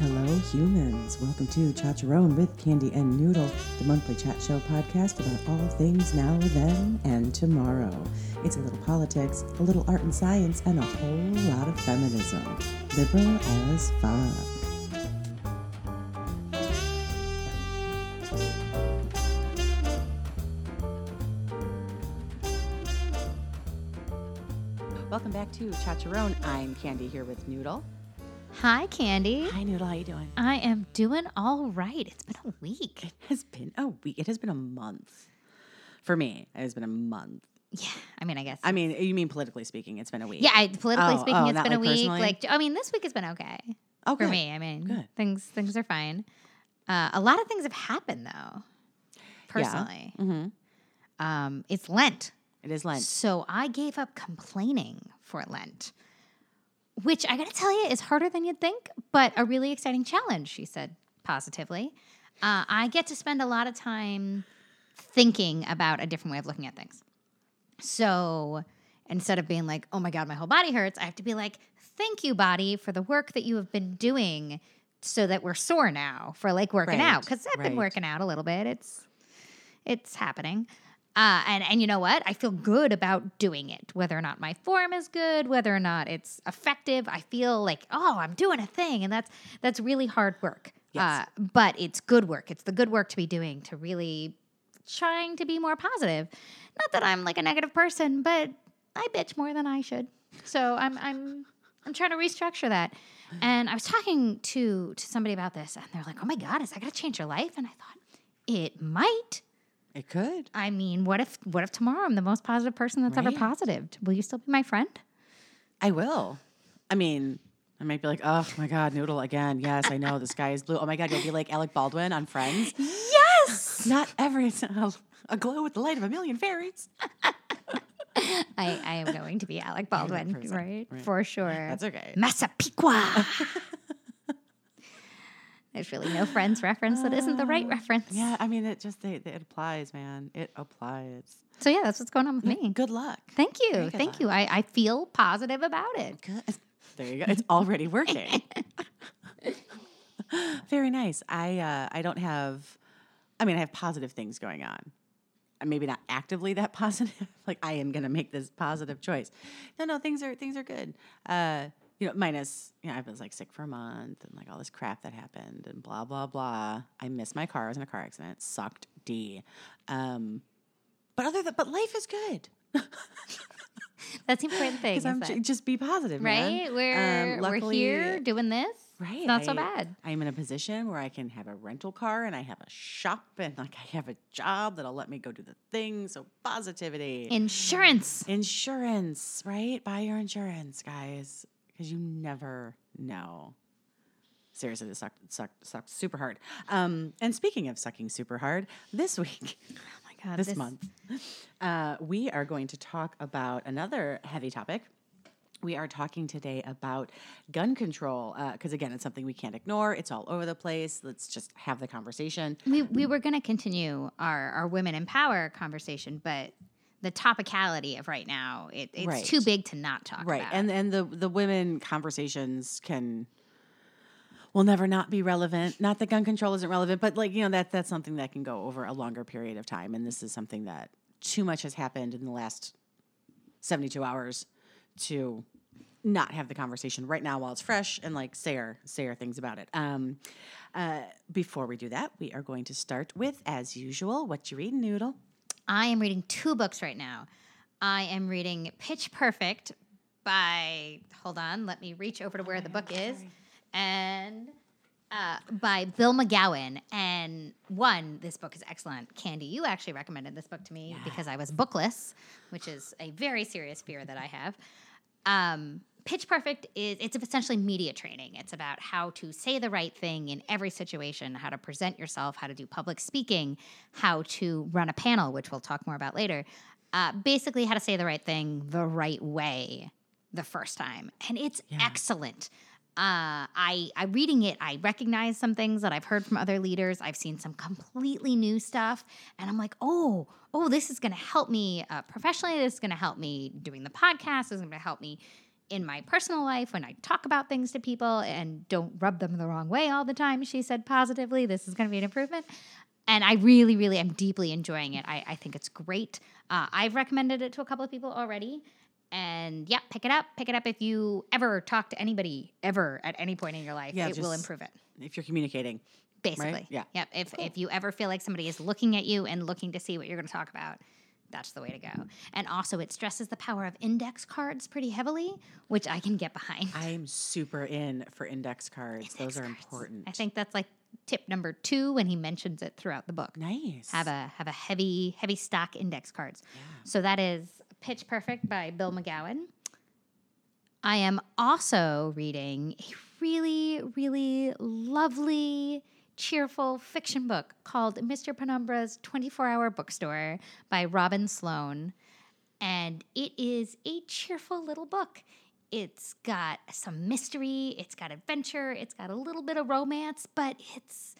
Hello, humans. Welcome to Chacharon with Candy and Noodle, the monthly chat show podcast about all things now, then, and tomorrow. It's a little politics, a little art and science, and a whole lot of feminism. Liberal as fuck. Welcome back to Chacharon. I'm Candy here with Noodle. Hi, Candy. Hi, Noodle. How you doing? I am doing all right. It's been a week. It has been a week. It has been a month. For me, it has been a month. Yeah, I mean, I guess. I mean, you mean politically speaking, it's been a week. yeah, I, politically Oh, speaking, oh, it's been a week. personally? Like, I mean, this week has been okay oh, for good. me. I mean, Good. things things are fine. Uh, a lot of things have happened though. Personally, Mm-hmm. um, it's Lent, It is Lent. so I gave up complaining for Lent, which I got to tell you is harder than you'd think, but a really exciting challenge. She said positively. Uh, I get to spend a lot of time thinking about a different way of looking at things. So instead of being like, oh my God, my whole body hurts, I have to be like, thank you, body, for the work that you have been doing so that we're sore now for like working Right, out. Because I've been working out a little bit. It's it's happening. Uh, and and you know what? I feel good about doing it, whether or not my form is good, whether or not it's effective. I feel like oh, I'm doing a thing, and that's that's really hard work. Yes. Uh, but it's good work. It's the good work to be doing to really trying to be more positive. Not that I'm like a negative person, but I bitch more than I should. So I'm I'm I'm trying to restructure that. And I was talking to to somebody about this, and they're like, "Oh my god, is that going to change your life?" And I thought, it might. It could. I mean, what if what if tomorrow I'm the most positive person that's ever Right. positive? Will you still be my friend? I will. I mean, I might be like, oh my God, Noodle again. Yes, I know the sky is blue. Oh my God, you'll be like Alec Baldwin on Friends. Yes. Not every oh, aglow with the light of a million fairies. I, I am going to be Alec Baldwin, right? right. For sure. That's okay. Massapequa. There's really no Friends reference that isn't the right reference. Yeah, I mean, it just it, it applies, man. It applies. So yeah, that's what's going on with me. Good luck. Thank you. Very Thank you. I, I feel positive about it. Good. There you go. It's already working. Very nice. I uh, I don't have. I mean, I have positive things going on. Uh, Maybe not actively that positive. like I am going to make this positive choice. No, no, things are things are good. Uh, you know, minus you know, I was like sick for a month and like all this crap that happened and blah blah blah. I missed my car. I was in a car accident. It sucked. D. Um, but other than but life is good. That's the important thing. Because I'm just be positive, man. right? We're, Um, we're here doing this. Right. It's not so bad. I'm in a position where I can have a rental car and I have a shop and like I have a job that'll let me go do the thing. So positivity. Insurance. insurance, right? Buy your insurance, guys. Because you never know. Seriously, this sucked, sucked, sucked super hard. Um, and speaking of sucking super hard, this week, Oh my God. this, month, uh, we are going to talk about another heavy topic. We are talking today about gun control because, again, it's something we can't ignore. It's all over the place. Let's just have the conversation. We, we were going to continue our, our women in power conversation, but the topicality of right now, it, it's Right. too big to not talk right. about. Right, and and the the women conversations can will never not be relevant. Not that gun control isn't relevant but like you know that that's something that can go over a longer period of time. And this is something that too much has happened in the last 72 hours to not have the conversation right now while it's fresh and like say our say our things about it. Um uh before we do that we are going to start with as usual what you reading noodle I am reading two books right now. I am reading Pitch Perfect by, hold on, let me reach over to where the book is, and uh, by Bill McGowan. And one, this book is excellent. Candy, you actually recommended this book to me because I was bookless, which is a very serious fear that I have. Um, Pitch Perfect is it's essentially media training. It's about how to say the right thing in every situation, how to present yourself, how to do public speaking, how to run a panel, which we'll talk more about later. Uh, basically, how to say the right thing the right way the first time, and it's excellent. Uh, I, I reading it, I recognize some things that I've heard from other leaders. I've seen some completely new stuff, and I'm like, oh, oh, this is going to help me uh, professionally. This is going to help me doing the podcast. This is going to help me in my personal life when I talk about things to people and don't rub them the wrong way all the time. She said positively, this is going to be an improvement. And I really, really am deeply enjoying it. I, I think it's great. Uh, I've recommended it to a couple of people already. And yeah, pick it up. Pick it up if you ever talk to anybody ever at any point in your life. Yeah, it will improve it If you're communicating. basically. Yeah. Yep. If if you ever feel like somebody is looking at you and looking to see what you're going to talk about, that's the way to go. And also, it stresses the power of index cards pretty heavily, which I can get behind. I'm super in for index cards. Those are cards. important. I think that's like tip number two when he mentions it throughout the book. nice. Have a have a heavy heavy stock index cards. So that is Pitch Perfect by Bill McGowan. I am also reading a really, really lovely, cheerful fiction book called Mr. Penumbra's 24 Hour Bookstore by Robin Sloan. And it is a cheerful little book. It's got some mystery, it's got adventure, it's got a little bit of romance, but it's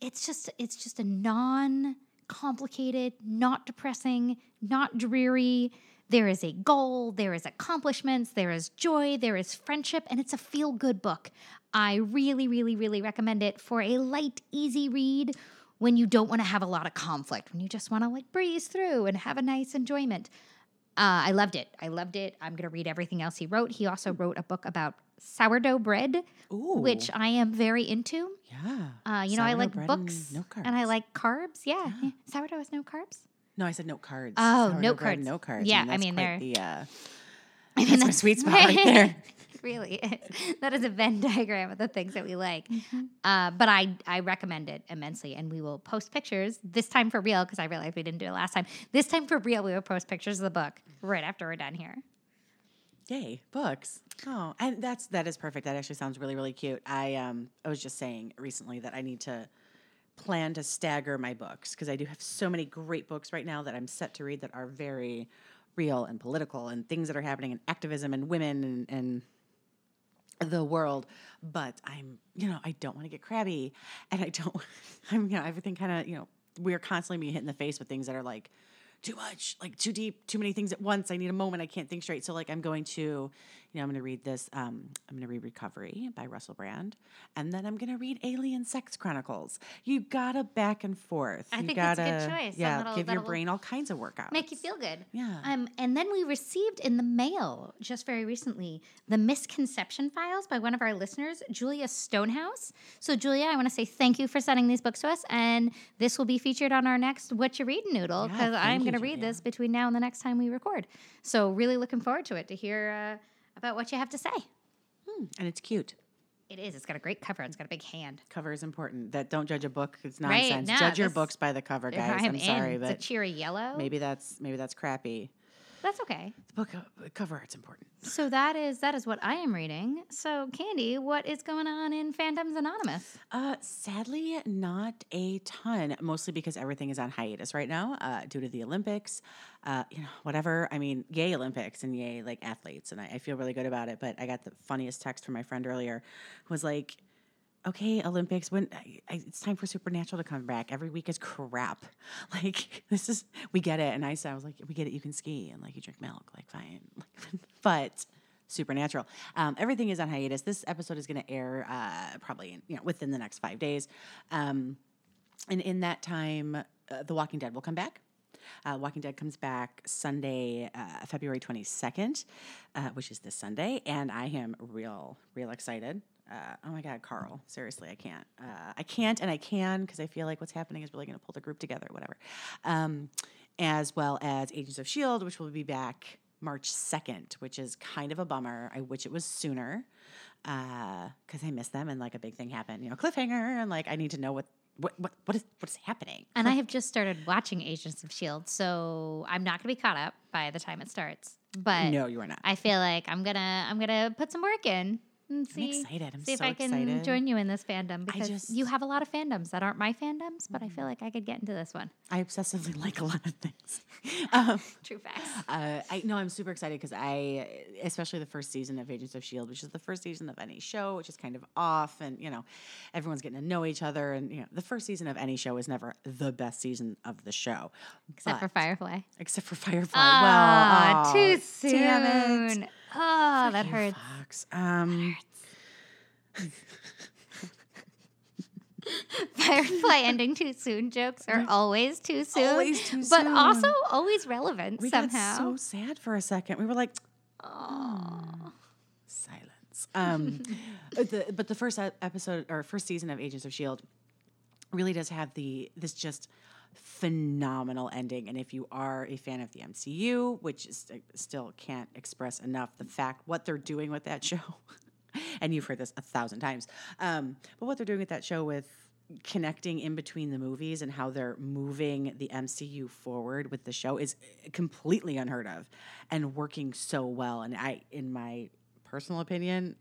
it's just it's just a non complicated, not depressing, not dreary. There is a goal, there is accomplishments, there is joy, there is friendship, and it's a feel good book. I really, really, really recommend it for a light, easy read when you don't want to have a lot of conflict, when you just want to like breeze through and have a nice enjoyment. Uh, I loved it. I loved it. I'm going to read everything else he wrote. He also wrote a book about sourdough bread, Ooh. which I am very into. Yeah. Uh, you know, I like books and no and I like carbs. Yeah. yeah. Sourdough has no carbs. No, I said no cards. Oh, Sourdough bread, cards. No cards. Yeah, I that's mean, quite they're- the. Uh, I that's my sweet spot right there. Really is. That is a Venn diagram of the things that we like. Mm-hmm. Uh, but I, I recommend it immensely. And we will post pictures this time for real because I realized we didn't do it last time. This time for real, we will post pictures of the book right after we're done here. Yay, books. Oh, and that's that is perfect. That actually sounds really really cute. I um I was just saying recently that I need to plan to stagger my books because I do have so many great books right now that I'm set to read that are very real and political and things that are happening in activism and women and, and the world but i'm you know i don't want to get crabby and i don't i'm you know everything kind of you know we're constantly being hit in the face with things that are like too much like too deep too many things at once i need a moment i can't think straight so like i'm going to you know i'm going to read this um, i'm going to read recovery by russell brand and then i'm going to read alien sex chronicles you gotta back and forth I you think that's gotta a good choice. Yeah that'll- give your brain all kinds of workouts Make you feel good. Yeah. Um, and then we received in the mail just very recently the misconception files by one of our listeners, Julia Stonehouse. So, Julia, I want to say thank you for sending these books to us, and this will be featured on our next What You Read Noodle because thank I'm going to read this between now and the next time we record. So, really looking forward to it to hear uh, about what you have to say. Hmm, and it's cute It is. It's got a great cover. It's got a big hand. cover is important. That don't judge a book. It's Right, nonsense. no, judge your books by the cover, guys. I'm I'm sorry, but it's a cheery yellow. maybe that's maybe that's crappy. That's okay. The book uh, cover art's important. So that is that is what I am reading. So, Candy, what is going on in Fandoms Anonymous? Uh, sadly, not a ton. Mostly because everything is on hiatus right now, uh, due to the Olympics. Uh, you know, whatever. I mean, yay Olympics and yay like athletes, and I, I feel really good about it. But I got the funniest text from my friend earlier, who was like. Okay, Olympics. When I, I, it's time for Supernatural to come back, every week is crap. Like this is, we get it. And I said, I was like, we get it. You can ski and like you drink milk, like fine. but Supernatural, um, everything is on hiatus. This episode is going to air uh, probably you know within the next five days, um, and in that time, uh, The Walking Dead will come back. Uh, Walking Dead comes back Sunday, uh, February 22nd, uh, which is this Sunday, and I am real, real excited. Uh, oh my God, Carl! Seriously, I can't. Uh, I can't, and I can because I feel like what's happening is really going to pull the group together. Whatever, um, as well as Agents of Shield, which will be back March 2nd, which is kind of a bummer. I wish it was sooner because I miss them and like a big thing happened, you know, cliffhanger, and like I need to know what what what what is what is happening. And I have just started watching Agents of Shield, so I'm not going to be caught up by the time it starts. But No, you are not. I feel like I'm gonna I'm gonna put some work in and see, excited. I'm see if so I can excited. join you in this fandom because just- you have a lot of fandoms that aren't my fandoms, but I feel like I could get into this one. I obsessively like a lot of things. um, True facts. uh, I know I'm super excited because I, especially the first season of Agents of Shield, which is the first season of any show, which is kind of off, and you know, everyone's getting to know each other, and you know, the first season of any show is never the best season of the show, Except for Firefly. except for Firefly. Well, too damn it. soon. Oh, that hurts. Fox. Um, Firefly ending too soon jokes are always too soon. Always too But also always relevant we somehow. got so sad for a second. We were like, Aw. silence. Um, but the but the first episode or first season of Agents of Shield really does have the this just phenomenal ending. And if you are a fan of the MCU, which is uh, still can't express enough the fact what they're doing with that show, and you've heard this a thousand times, um, but what they're doing with that show with connecting in between the movies and how they're moving the MCU forward with the show is completely unheard of and working so well. And I, in my personal opinion,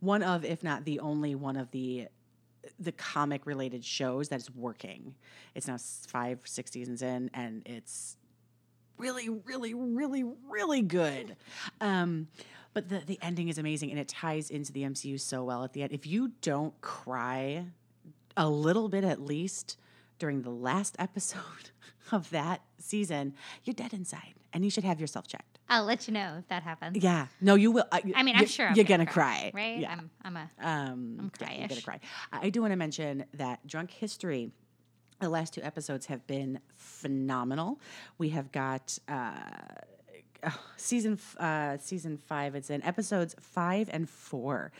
one of, if not the only one of the the comic related shows that's working. It's now five, six seasons in, and it's really, really, really, really good. Um, but the the ending is amazing, and it ties into the MCU so well at the end. If you don't cry a little bit at least during the last episode of that season, you're dead inside, and you should have yourself checked. I'll let you know if that happens. Yeah, no, you will. I, I mean, I'm sure I'm you're gonna, gonna cry, right? Yeah. I'm, I'm a. Um, I'm yeah, you're gonna cry. I I do want to mention that Drunk History. The last two episodes have been phenomenal. We have got uh, oh, season uh, season five. It's in episodes five and four.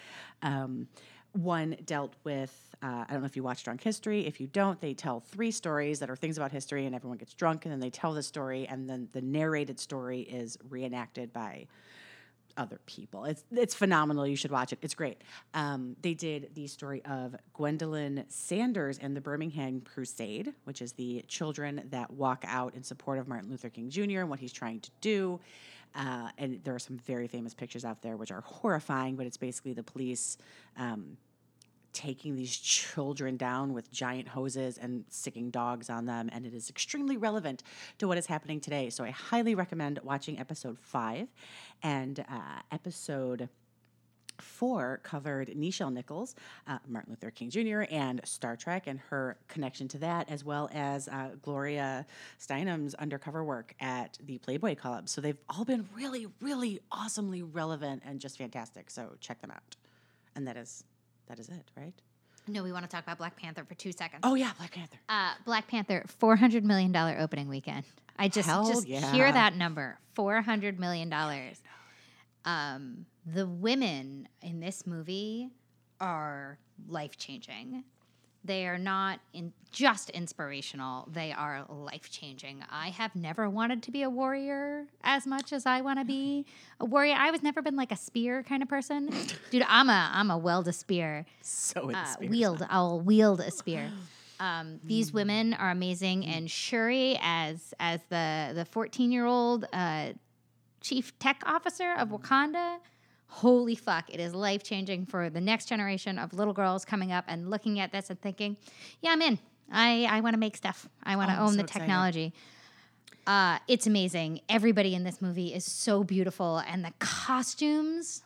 Um, one dealt with uh, I don't know if you watch Drunk History. If you don't, they tell three stories that are things about history, and everyone gets drunk, and then they tell the story, and then the narrated story is reenacted by other people. It's it's phenomenal. You should watch it. It's great. Um, they did the story of Gwendolyn Sanders and the Birmingham Crusade, which is the children that walk out in support of Martin Luther King Jr. and what he's trying to do. Uh, and there are some very famous pictures out there which are horrifying, but it's basically the police. Um, taking these children down with giant hoses and sticking dogs on them, and it is extremely relevant to what is happening today. So I highly recommend watching episode five, and uh, episode four covered Nichelle Nichols, uh, Martin Luther King Jr., and Star Trek and her connection to that, as well as uh, Gloria Steinem's undercover work at the Playboy Club. So they've all been really, really awesomely relevant and just fantastic. So check them out. And that is that is it, right? No, we want to talk about Black Panther for two seconds. Oh yeah, Black Panther. Uh, Black Panther, four hundred million dollar opening weekend. I just Hell just yeah. hear that number, four hundred million dollars. Um, the women in this movie are life changing. They are not in just inspirational. They are life changing. I have never wanted to be a warrior as much as I want to be a warrior. I was never been like a spear kind of person, dude. I'm a I'm a weld a spear So uh, wield. I'll wield a spear. Um, these women are amazing, and Shuri as as the the fourteen year old uh, chief tech officer of Wakanda. Holy fuck! It is life changing for the next generation of little girls coming up and looking at this and thinking, "Yeah, I'm in. I I want to make stuff. I want to Oh, own so the technology." Uh, it's amazing. Everybody in this movie is so beautiful, and the costumes.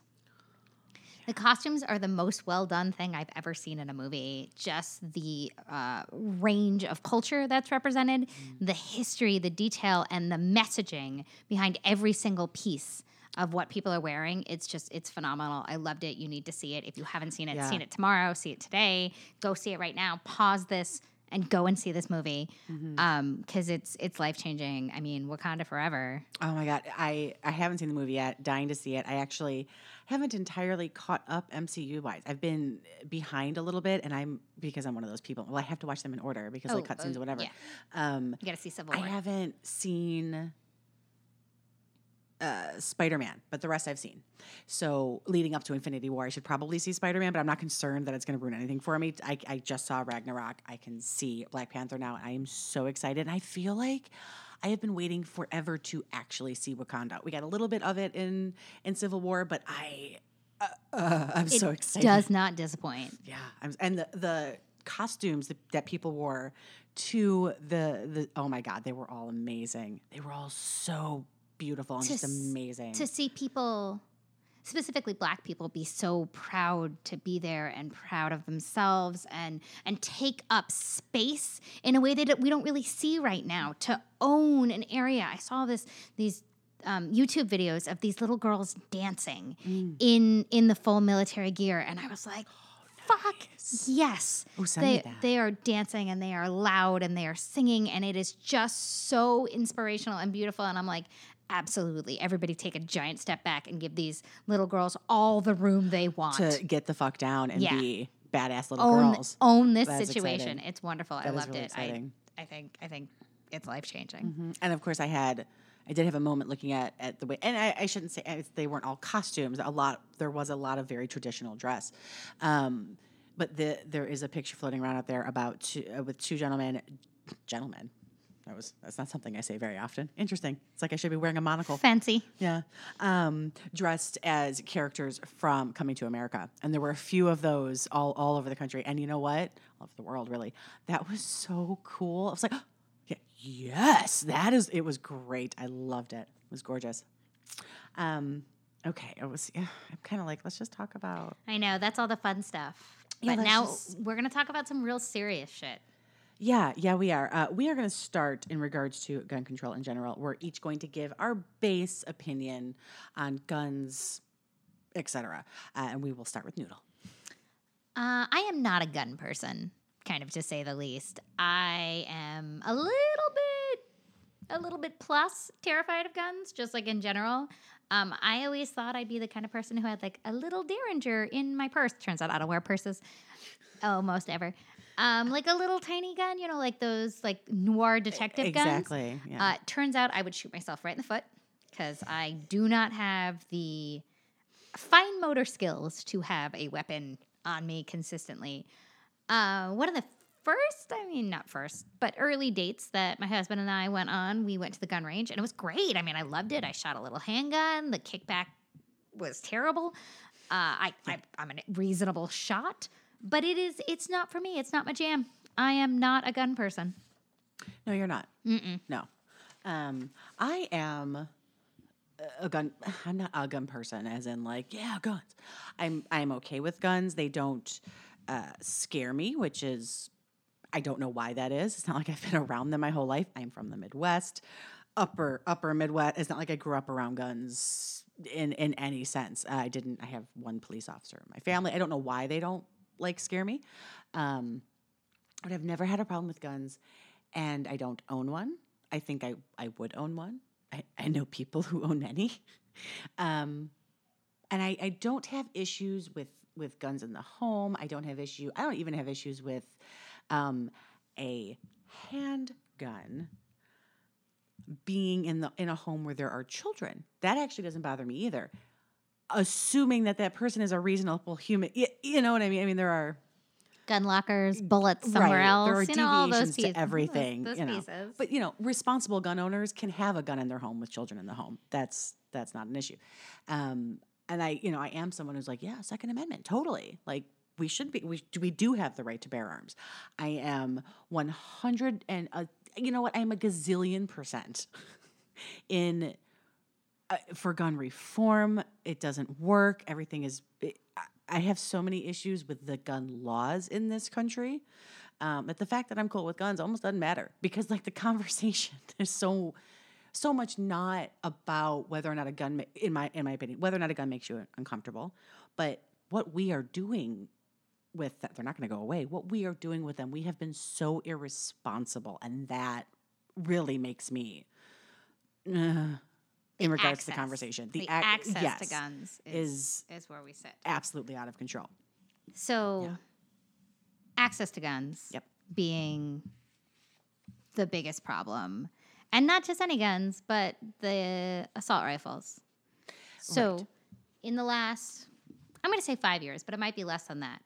The costumes are the most well done thing I've ever seen in a movie. Just the uh, range of culture that's represented, the history, the detail, and the messaging behind every single piece of what people are wearing. It's just, it's phenomenal. I loved it. You need to see it. If you haven't seen it, Yeah. see it tomorrow, see it today. Go see it right now. Pause this and go and see this movie because it's it's life changing. I mean, Wakanda forever. Oh my god, I I haven't seen the movie yet. Dying to see it. I actually haven't entirely caught up MCU wise. I've been behind a little bit, and I'm because I'm one of those people. Well, I have to watch them in order because like Oh, cutscenes oh, or whatever. yeah. Um, You got to see Civil War. I haven't seen uh, Spider Man, but the rest I've seen. So leading up to Infinity War, I should probably see Spider Man, but I'm not concerned that it's going to ruin anything for me. I, I just saw Ragnarok. I can see Black Panther now. I am so excited. And I feel like I have been waiting forever to actually see Wakanda. We got a little bit of it in in Civil War, but I uh, uh, I'm it so excited. It does not disappoint. Yeah, I'm, and the the costumes that, that people wore to the the oh my god, they were all amazing. They were all so beautiful and just amazing. to see people specifically black people be so proud to be there and proud of themselves and and take up space in a way that we don't really see right now to own an area i saw this these um, YouTube videos of these little girls dancing Mm. in in the full military gear, and I was like, "Fuck yes!" Oh, they they are dancing and they are loud and they are singing, and it is just so inspirational and beautiful. And I'm like. Absolutely. Everybody take a giant step back and give these little girls all the room they want. to get the fuck down and Yeah. be badass little own girls. own this That's situation. It's wonderful. I loved really it. exciting. I I think I think it's life changing. Mhm. And of course, I had, I did have a moment looking at at the way, and I, I shouldn't say they weren't all costumes. A lot, there was a lot of very traditional dress, um, but the there is a picture floating around out there about two, uh, with two gentlemen, gentlemen. That was that's not something I say very often. Interesting. It's like I should be wearing a monocle. Fancy. Yeah. Um, dressed as characters from Coming to America. And there were a few of those all, all over the country. And you know what? All over the world, really. That was so cool. I was like, yeah, yes, that is, it was great. I loved it. It was gorgeous. Um, okay. I was, yeah, I'm kind of like, let's just talk about. I know that's all the fun stuff. Yeah, but now just- we're gonna talk about some real serious shit. Yeah, yeah, we are. Uh, we are going to start in regards to gun control in general. We're each going to give our base opinion on guns, etc. Uh, and we will start with Noodle. Uh, I am not a gun person, kind of to say the least. I am a little bit, a little bit plus terrified of guns, just like in general. Um, I always thought I'd be the kind of person who had like a little Derringer in my purse. Turns out I don't wear purses almost ever. Um, like a little tiny gun, you know, like those like noir detective guns. Exactly. Yeah. Uh, turns out I would shoot myself right in the foot because I do not have the fine motor skills to have a weapon on me consistently. Uh, one of the first, I mean, not first, but early dates that my husband and I went on, we went to the gun range and it was great. I mean, I loved it. I shot a little handgun. The kickback was terrible. Uh, I, I, I'm a reasonable shot, but it is, it's not for me. It's not my jam. I am not a gun person. no, you're not. Mm-mm. No. Um, I am a- gun. I'm not a gun person, as in like, yeah, guns. I'm I'm okay with guns. They don't uh, scare me, which is I don't know why that is. It's not like I've been around them my whole life. I'm from the Midwest, upper upper Midwest. It's not like I grew up around guns in in any sense. Uh, I didn't. I have one police officer in my family. I don't know why they don't like scare me. Um, but I've never had a problem with guns, and I don't own one. I think I, I would own one. I, I know people who own many. Um, and I, I don't have issues with, with guns in the home. I don't have issue. I don't even have issues with um, a handgun being in the in a home where there are children. That actually doesn't bother me either. Assuming that that person is a reasonable human, you, you know what I mean. I mean, there are gun lockers, bullets somewhere Right. else. There are you know, all those pieces. to everything. Those, you know. pieces. But you know, responsible gun owners can have a gun in their home with children in the home. That's that's not an issue. Um, and I, you know, I am someone who's like, yeah, Second Amendment, totally. Like we should be. We we do have the right to bear arms. I am one hundred and uh, you know what? I am a gazillion percent in uh, for gun reform. It doesn't work. Everything is. I- have so many issues with the gun laws in this country um, that the fact that I'm cool with guns almost doesn't matter because like the conversation is so so much not about whether or not a gun ma- in my in my opinion whether or not a gun makes you uncomfortable, but what we are doing with that they're not going to go away. What we are doing with them, we have been so irresponsible, and that really makes me. uh, in regards to the access. conversation, The, ac- access yes, to guns is, is is where we sit. absolutely out of control. So, Yeah. access to guns Yep. being the biggest problem. And not just any guns, but the assault rifles. So, Right. in the last, I'm going to say five years, but it might be less than that,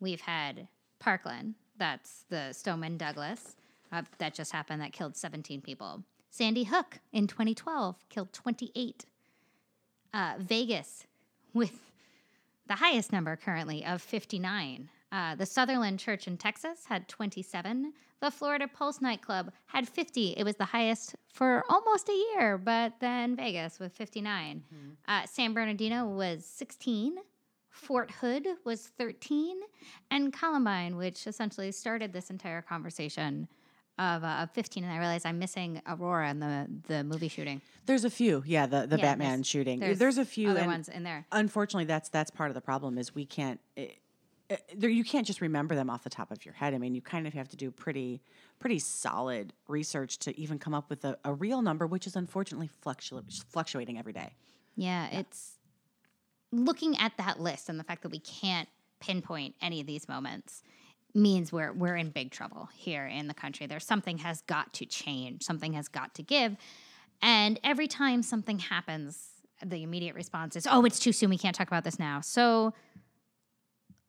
we've had Parkland, that's the Stoneman Douglas, uh, that just happened, that killed 17 people. Sandy Hook in 2012 killed 28. Uh, Vegas with the highest number currently of 59. Uh, the Sutherland Church in Texas had 27. The Florida Pulse nightclub had 50. It was the highest for almost a year, but then Vegas with 59. Uh, San Bernardino was 16. Fort Hood was 13. And Columbine, which essentially started this entire conversation, of, uh, of 15, and I realized I'm missing Aurora in the, the movie shooting. There's a few, yeah. The the Yeah, Batman there's- shooting. there's There's, a few Other and ones in there. Unfortunately, that's that's part of the problem is we can't. eh, eh, there, you can't just remember them off the top of your head. I mean, you kind of have to do pretty pretty solid research to even come up with a, a real number, which is unfortunately fluctu- fluctuating every day. Yeah, it's looking at that list and the fact that we can't pinpoint any of these moments means we're we're in big trouble here in the country. There's something has got to change. Something has got to give. And every time something happens, the immediate response is, "Oh, it's too soon. We can't talk about this now." So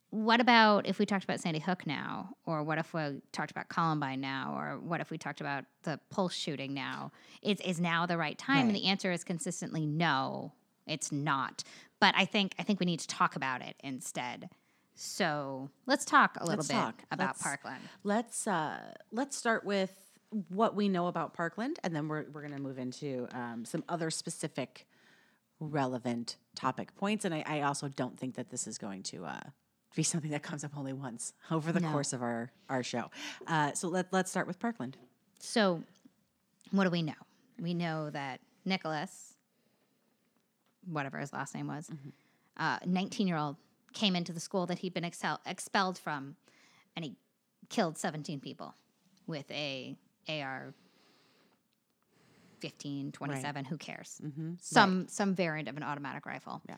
what about if we talked about Sandy Hook now? Or what if we talked about Columbine now? Or what if we talked about the Pulse shooting now? Is, is now the right time? And the answer is consistently no, it's not. But I think I think we need to talk about it instead. So let's talk a little Let's bit talk. about Let's- Parkland. Let's uh, let's start with what we know about Parkland, and then we're we're going to move into um, some other specific relevant topic points. And I, I also don't think that this is going to uh, be something that comes up only once over the No. course of our our show. Uh, so let let's start with Parkland. So what do we know? We know that Nicholas, whatever his last name was, uh, 19 year old, came into the school that he'd been excel- expelled from and he killed 17 people with a AR 15, 27, who cares? Some, some variant of an automatic rifle. Yeah.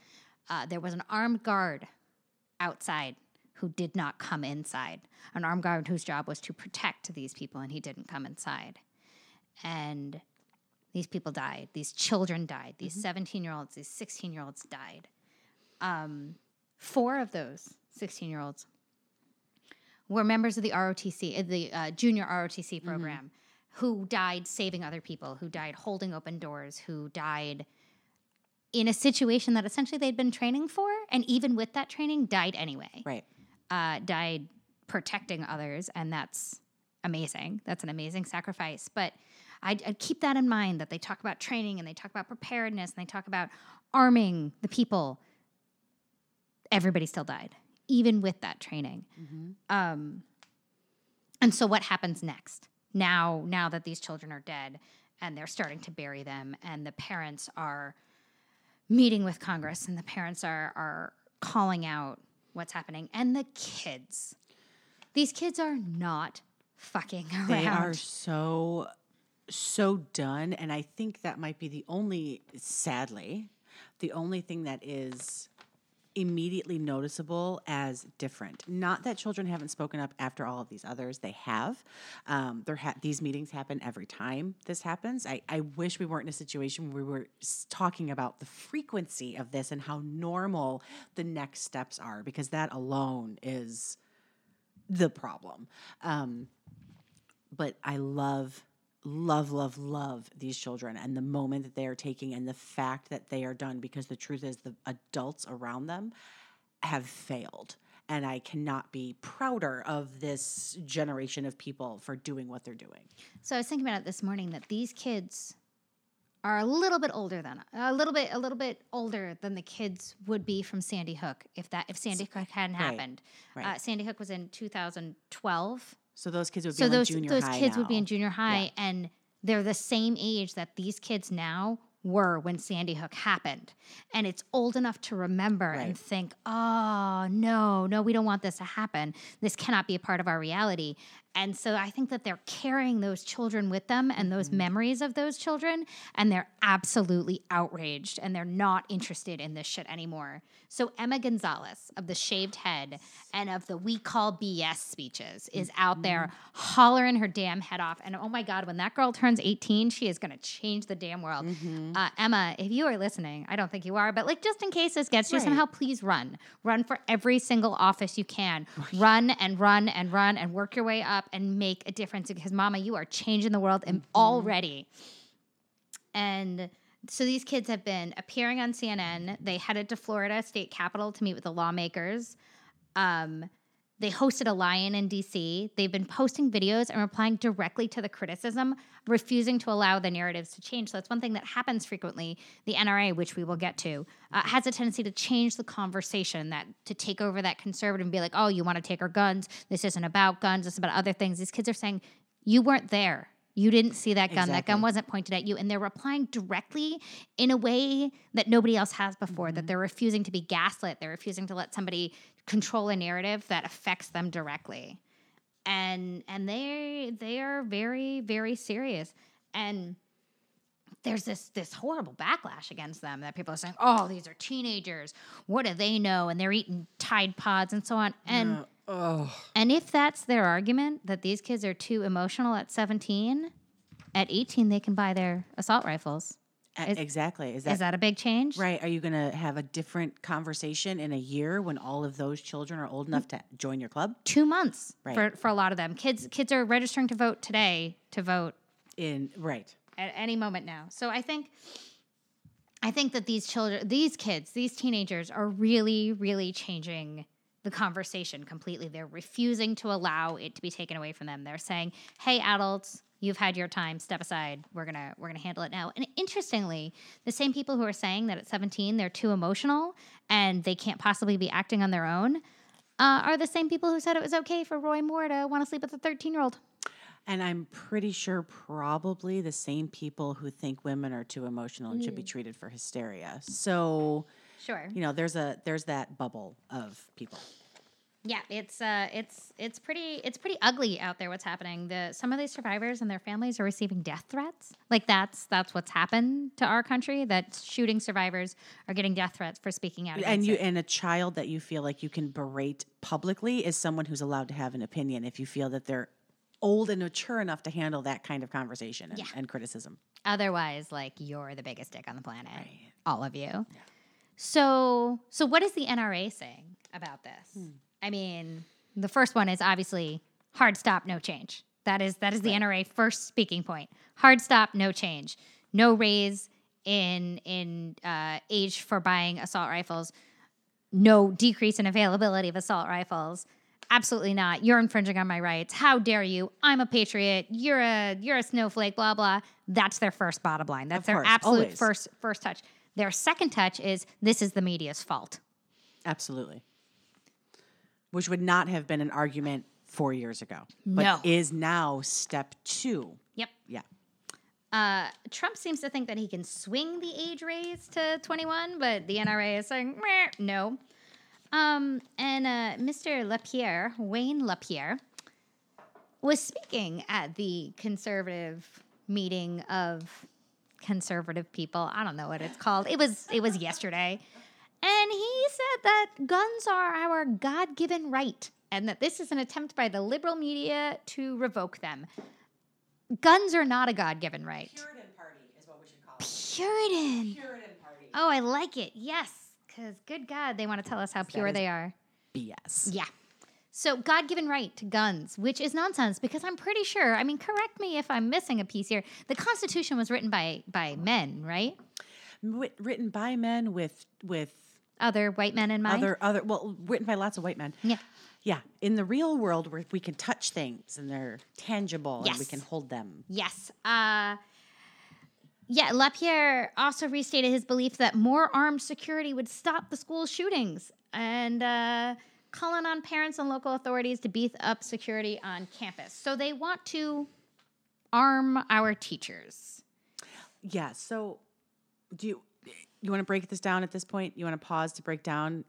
Uh, there was an armed guard outside who did not come inside, an armed guard whose job was to protect these people, and he didn't come inside. And these people died. These children died. These 17 year olds, these 16 year olds died. Um, four of those 16 year olds were members of the ROTC, uh, the uh, junior ROTC program, who died saving other people, who died holding open doors, who died in a situation that essentially they'd been training for, and even with that training, died anyway Right. uh, died protecting others, and that's amazing. That's an amazing sacrifice. But I, I keep that in mind that they talk about training and they talk about preparedness and they talk about arming the people. Everybody still died, even with that training. Um, and so, what happens next? Now, now that these children are dead and they're starting to bury them, and the parents are meeting with Congress, and the parents are are calling out what's happening, and the kids. These kids are not fucking around. They are so so done, and I think that might be the only, sadly, the only thing that is immediately noticeable as different. Not that children haven't spoken up after all of these others; they have. Um, there ha- these meetings happen every time this happens. I, I wish we weren't in a situation where we were talking about the frequency of this and how normal the next steps are, because that alone is the problem. Um, but I love, love, love, love these children and the moment that they are taking and the fact that they are done because the truth is the adults around them have failed. And I cannot be prouder of this generation of people for doing what they're doing. So I was thinking about it this morning that these kids are a little bit older than a little bit a little bit older than the kids would be from Sandy Hook if that if Sandy Hook hadn't Right, happened. right. Uh, Sandy Hook was in 2012. So those kids would be So in like those junior those kids would be in junior high, and they're the same age that these kids now were when Sandy Hook happened, and it's old enough to remember and think, "Oh no, no, we don't want this to happen. This cannot be a part of our reality." And so I think that they're carrying those children with them and Mm-hmm. those memories of those children, and they're absolutely outraged and they're not interested in this shit anymore. So Emma Gonzalez of the shaved head and of the we call BS speeches is out there Mm-hmm. hollering her damn head off. And oh my God, when that girl turns 18, she is going to change the damn world. Mm-hmm. Uh, Emma, if you are listening, I don't think you are, but like just in case this gets you somehow, please run. Run for every single office you can. Run and run and run and work your way up and make a difference because, Mama, you are changing the world and already. And so these kids have been appearing on CNN. They headed to Florida State Capitol to meet with the lawmakers. Um, they hosted a lion in DC. They've been posting videos and replying directly to the criticism, refusing to allow the narratives to change. So that's one thing that happens frequently. The NRA, which we will get to, uh, has a tendency to change the conversation, that to take over that conservative and be like, "Oh, you want to take our guns? This isn't about guns. It's about other things." These kids are saying, You weren't there. You didn't see that gun. That gun wasn't pointed at you. And they're replying directly in a way that nobody else has before, Mm-hmm. that they're refusing to be gaslit. They're refusing to let somebody control a narrative that affects them directly. And and they they are very, very serious. And there's this this horrible backlash against them that people are saying, "Oh, these are teenagers. What do they know?" And they're eating Tide Pods and so on. And oh, and if that's their argument that these kids are too emotional at 17, at 18 they can buy their assault rifles. Is- exactly. Is that, Is that a big change? right? Are you going to have a different conversation in a year when all of those children are old enough to join your club? 2 months Right. for for a lot of them. Kids kids are registering to vote today to vote In right. at any moment now. So I think I think that these children, these kids, these teenagers are really, really changing the conversation completely. They're refusing to allow it to be taken away from them. They're saying, "Hey, adults, you've had your time. Step aside. We're gonna we're gonna handle it now." And interestingly, the same people who are saying that at 17 they're too emotional and they can't possibly be acting on their own uh, are the same people who said it was okay for Roy Moore to want to sleep with a 13 year old. And I'm pretty sure probably the same people who think women are too emotional and should be treated for hysteria. So, Sure. you know, there's a there's that bubble of people. Yeah, it's uh, it's it's pretty it's pretty ugly out there. What's happening? The some of these survivors and their families are receiving death threats. Like that's that's what's happened to our country. That shooting survivors are getting death threats for speaking out. and you it. and a child that you feel like you can berate publicly is someone who's allowed to have an opinion if you feel that they're old and mature enough to handle that kind of conversation and, Yeah. and criticism. Otherwise, like you're the biggest dick on the planet, all of you. So so what is the NRA saying about this? I mean, the first one is obviously hard stop, no change. That is that is the NRA first speaking point. Hard stop, no change. No raise in in uh, age for buying assault rifles. No decrease in availability of assault rifles. Absolutely not. You're infringing on my rights. How dare you? I'm a patriot. You're a you're a snowflake. Blah blah. That's their first bottom line. That's Of their course, absolute always. first first touch. Their second touch is this is the media's fault. Absolutely. Which would not have been an argument four years ago, but No. is now step two. Yep. Yeah. Uh, Trump seems to think that he can swing the age raise to 21, but the NRA is saying "Meh, no. Um, and uh, Mr. Lapierre, Wayne Lapierre, was speaking at the conservative meeting of conservative people. I don't know what it's called. It was it was yesterday. And he said that guns are our God-given right and that this is an attempt by the liberal media to revoke them. Guns are not a God-given right. Puritan party is what we should call it. Puritan. Puritan party. Oh, I like it. Yes, cuz good god, they want to tell us how pure is- they are. BS. Yeah. So, God given right to guns, which is nonsense because I'm pretty sure, I mean, correct me if I'm missing a piece here. The Constitution was written by, by men, right? Writ- written by men with with Other white men in mind. other other well written by lots of white men. Yeah. Yeah, in the real world where we can touch things and they're tangible and we can hold them. Yes. Uh, yeah, Lapierre also restated his belief that more armed security would stop the school shootings and uh, calling on parents and local authorities to beef up security on campus. So they want to arm our teachers. Yeah. So, do you you want to break this down at this point? You want to pause to break down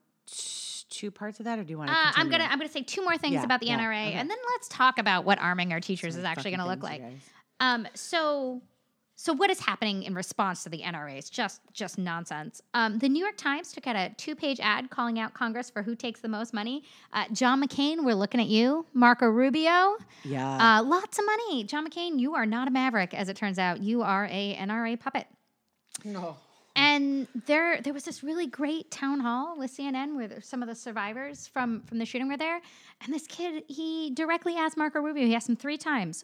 two parts of that, or do you want to? Uh, I'm gonna I'm gonna say two more things Yeah, about the yeah, NRA, okay. and then let's talk about what arming our teachers is actually going to look like. Um, so, so what is happening in response to the NRA? It's just just nonsense. Um, the New York Times took out a two page ad calling out Congress for who takes the most money. Uh, John McCain, we're looking at you. Marco Rubio, Yeah. uh, lots of money. John McCain, you are not a maverick, as it turns out. You are a NRA puppet. no. And there, there was this really great town hall with CNN where some of the survivors from from the shooting were there. And this kid, he directly asked Marco Rubio. He asked him three times,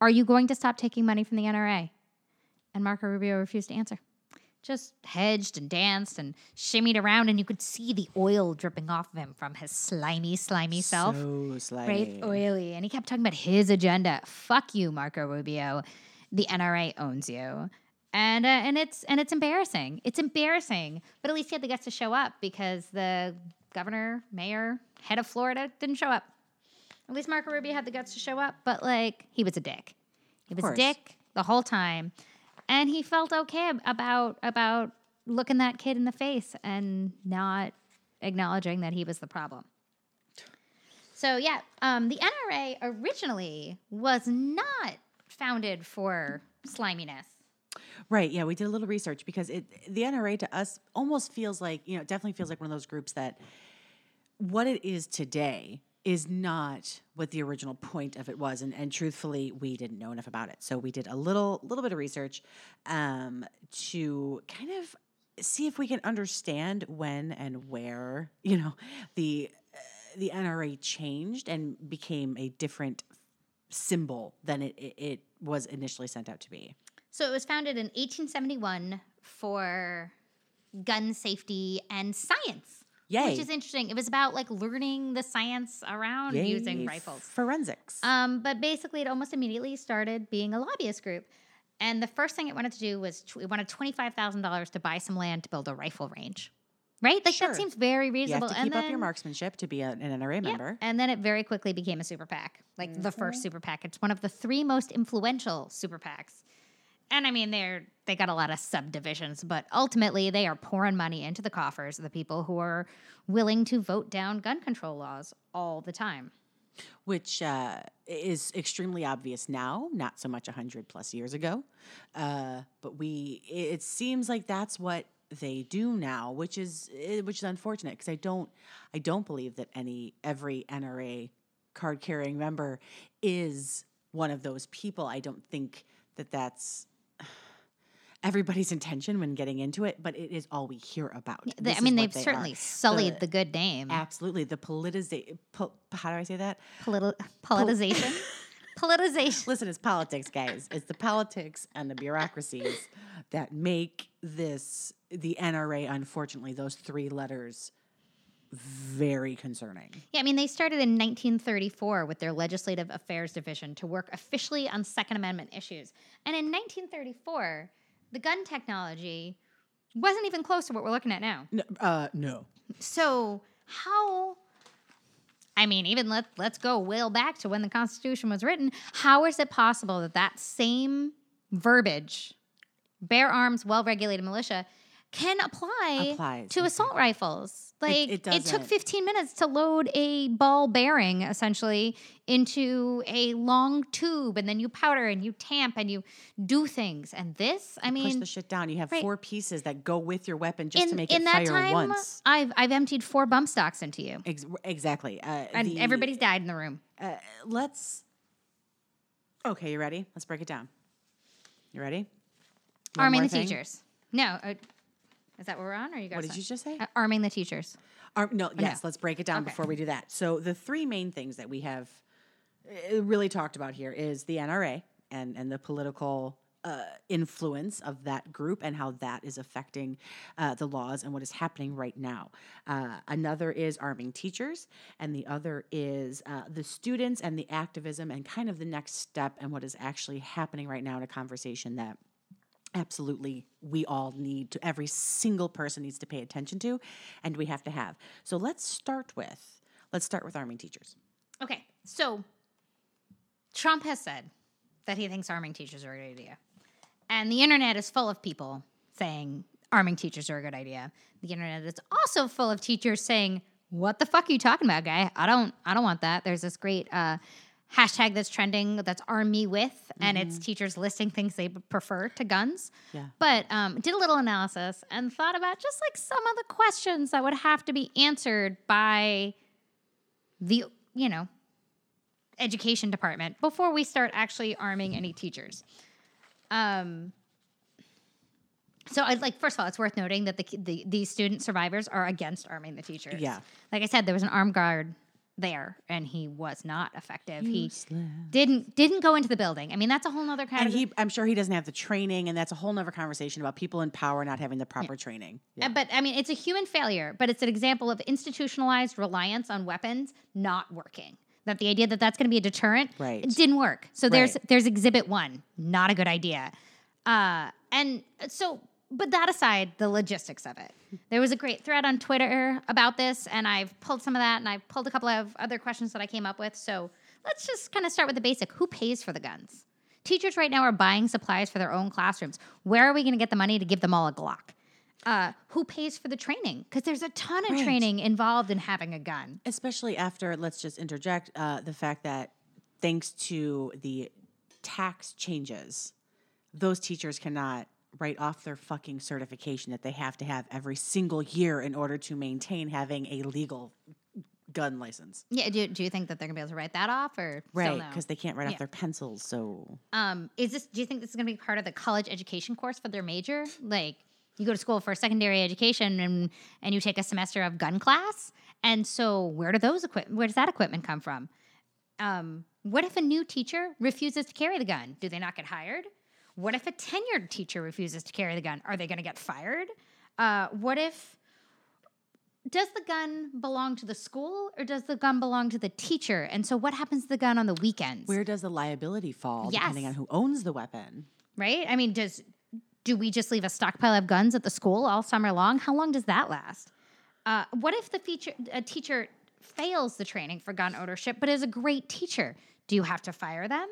"Are you going to stop taking money from the NRA?" And Marco Rubio refused to answer. Just hedged and danced and shimmied around, and you could see the oil dripping off of him from his slimy, slimy self So slimy. right? Oily. And he kept talking about his agenda. Fuck you, Marco Rubio. The NRA owns you. And uh, and it's and it's embarrassing. It's embarrassing. But at least he had the guts to show up because the governor, mayor, head of Florida didn't show up. At least Marco Rubio had the guts to show up, but like he was a dick. He was a dick the whole time, and he felt okay about about looking that kid in the face and not acknowledging that he was the problem. So yeah, um, the NRA originally was not founded for sliminess. Right. Yeah, we did a little research because it the NRA to us almost feels like, you know, it definitely feels like one of those groups that what it is today is not what the original point of it was and, and truthfully we didn't know enough about it so we did a little little bit of research um, to kind of see if we can understand when and where you know the uh, the NRA changed and became a different symbol than it, it, it was initially sent out to be So it was founded in 1871 for gun safety and science. Yay. Which is interesting. It was about like learning the science around Yay, using rifles. forensics Um, but basically, it almost immediately started being a lobbyist group. And the first thing it wanted to do was tw- it wanted $25,000 to buy some land to build a rifle range. Right? Like Sure. that seems very You have reasonable. to and keep up your marksmanship to be an NRA member. And then it very quickly became a super PAC, like the first super PAC. It's one of the three most influential super PACs. And I mean, they're they got a lot of subdivisions, but ultimately they are pouring money into the coffers of the people who are willing to vote down gun control laws all the time. which uh, is extremely obvious now, not so much 100 plus years ago. Uh, but we, it seems like that's what they do now, which is which is unfortunate because I don't, I don't believe that any every NRA card carrying member is one of those people. I don't think that that's everybody's intention when getting into it, but it is all we hear about. They- I mean, they've they certainly are. sullied The- the, good name. Absolutely, the politiza- po- How do I say that? Politi- politicization. politicization. Listen, it's politics, guys. It's the politics and the bureaucracies that make this the NRA. Unfortunately, those three letters very concerning. Yeah, I mean, they started in 1934 with their Legislative Affairs Division to work officially on Second Amendment issues. And in 1934, the gun technology wasn't even close to what we're looking at now. No, uh, no. So, how. I mean, even let, let's go way back to when the Constitution was written. How is it possible that that same verbiage, bear arms, well regulated militia, can apply Applies, to assault rifles? Like, it it, took 15 minutes to load a ball bearing essentially into a long tube, and then you powder and you tamp and you do things. And this, I Push mean, push the shit down. You have right. four pieces that go with your weapon just to in, make in it that fire time, once. I've I've emptied four bump stocks into you, Ex- exactly. Uh, and the- everybody's died in the room. Uh, let's. Okay, you ready? Let's break it down. You ready? One arming the thing? teachers. No, uh, is that what we're on? Or you guys? What did you just say? Uh, arming the teachers. Arm, no, yes, let's break it down Okay. before we do that. So the three main things that we have uh, really talked about here is the NRA and and the political uh, influence of that group and how that is affecting uh, the laws and what is happening right now. Uh, another is arming teachers, and the other is uh, the students and the activism and kind of the next step and what is actually happening right now in a conversation that absolutely we all need to every single person needs to pay attention to and we have to have so let's start with let's start with arming teachers Okay, so Trump has said that he thinks arming teachers are a good idea, and the internet is full of people saying arming teachers are a good idea. The internet is also full of teachers saying, "What the fuck are you talking about, guy? I don't, I don't want that." There's this great. Uh, Hashtag that's trending that's arm me with, and it's teachers listing things they prefer to guns. Yeah. But um, did a little analysis and thought about just like some of the questions that would have to be answered by the you know education department before we start actually arming any teachers um so I like first of all it's worth noting that the, the these student survivors are against arming the teachers Yeah. like i said there was an armed guard there and he was not effective he didn't didn't go into the building i mean that's a whole nother kind and of he i'm sure he doesn't have the training and that's a whole nother conversation about people in power not having the proper training Uh, But I mean, it's a human failure, but it's an example of institutionalized reliance on weapons not working. That the idea that that's going to be a deterrent, Right. it didn't work. So there's Right. there's exhibit one, not a good idea. Uh, and so, but that aside, the logistics of it. There was a great thread on Twitter about this, and I've pulled some of that, and I've pulled a couple of other questions that I came up with. So let's just kind of start with the basic. Who pays for the guns? Teachers right now are buying supplies for their own classrooms. Where are we going to get the money to give them all a Glock? Uh, who pays for the training? Because there's a ton of Right. training involved in having a gun. especially after let's just interject uh, the fact that thanks to the tax changes those teachers cannot write off their fucking certification that they have to have every single year in order to maintain having a legal gun license Yeah, do, do you think that they're going to be able to write that off or right no? because they can't write Yeah. off their pencils so Um, is this? Do you think this is going to be part of the college education course for their major? Like, you go to school for secondary education, and and you take a semester of gun class, and so where do those equip? Where does that equipment come from? Um, what if a new teacher refuses to carry the gun? Do they not get hired? What if a tenured teacher refuses to carry the gun? Are they going to get fired? Uh, what if does the gun belong to the school or does the gun belong to the teacher? And so, what happens to the gun on the weekends? where does the liability fall depending on who owns the weapon right? I mean, does do we just leave a stockpile of guns at the school all summer long? How long does that last? Uh, what if the feature, a teacher fails the training for gun ownership, but is a great teacher? Do you have to fire them?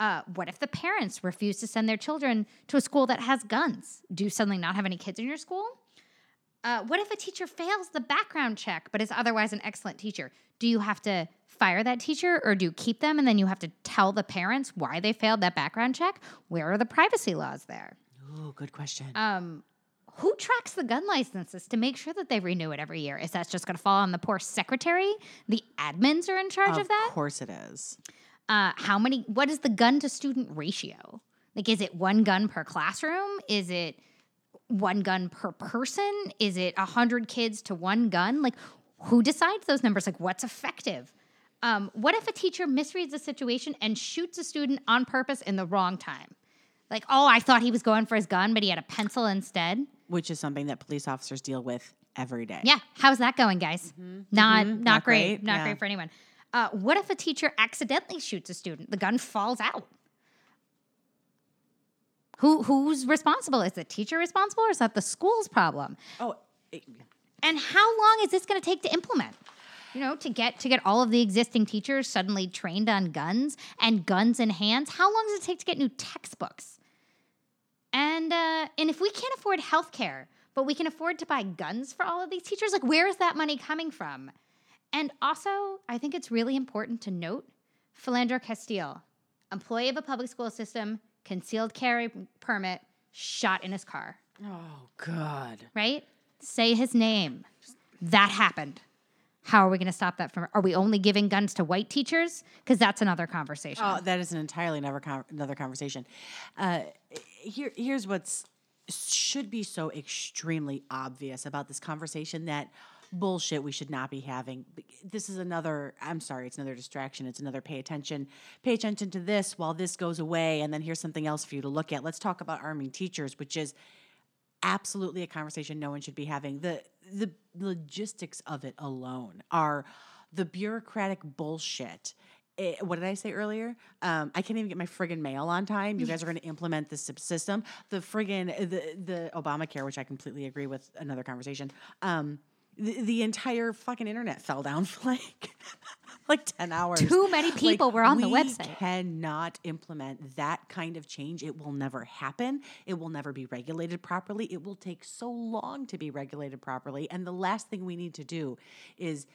Uh, what if the parents refuse to send their children to a school that has guns? Do you suddenly not have any kids in your school? Uh, what if a teacher fails the background check but is otherwise an excellent teacher? Do you have to fire that teacher or do you keep them and then you have to tell the parents why they failed that background check? Where are the privacy laws there? oh good question Um, who tracks the gun licenses to make sure that they renew it every year? Is that just going to fall on the poor secretary? The admins are in charge of, of that. Of course it is Uh, how many? What is the gun to student ratio? Like, is it one gun per classroom? Is it one gun per person? Is it a hundred kids to one gun? Like, who decides those numbers? Like, what's effective? Um, what if a teacher misreads a situation and shoots a student on purpose in the wrong time? Like, oh, I thought he was going for his gun, but he had a pencil instead. which is something that police officers deal with every day Yeah, how's that going, guys? Not, not Not great. great, Not yeah. great for anyone. Uh, what if a teacher accidentally shoots a student? The gun falls out. Who who's responsible? Is the teacher responsible, or is that the school's problem? oh it- And how long is this going to take to implement? You know, to get to get all of the existing teachers suddenly trained on guns and guns in hands. How long does it take to get new textbooks? And uh, and if we can't afford healthcare, but we can afford to buy guns for all of these teachers, like where is that money coming from? And also, I think it's really important to note Philando Castile, employee of a public school system, concealed carry permit, shot in his car oh god right? Say his name. That happened. How are we going to stop that from? Are we only giving guns to white teachers? Because that's another conversation. Oh, that is an entirely another con- another conversation. Uh, here, here's what's should be so extremely obvious about this conversation that bullshit we should not be having. This is another. I'm sorry, it's another distraction. It's another pay attention. Pay attention to this while this goes away, and then here's something else for you to look at. Let's talk about arming teachers, which is absolutely a conversation no one should be having. The the logistics of it alone are the bureaucratic bullshit. Eh, what did I say earlier? Um, I can't even get my friggin' mail on time. You guys are going to implement this system. The friggin' the the Obamacare, which I completely agree with. Another conversation. Um, the, the entire fucking internet fell down for like like ten hours. Too many people were on the we website. Cannot implement that kind of change. It will never happen. It will never be regulated properly. It will take so long to be regulated properly. And the last thing we need to do is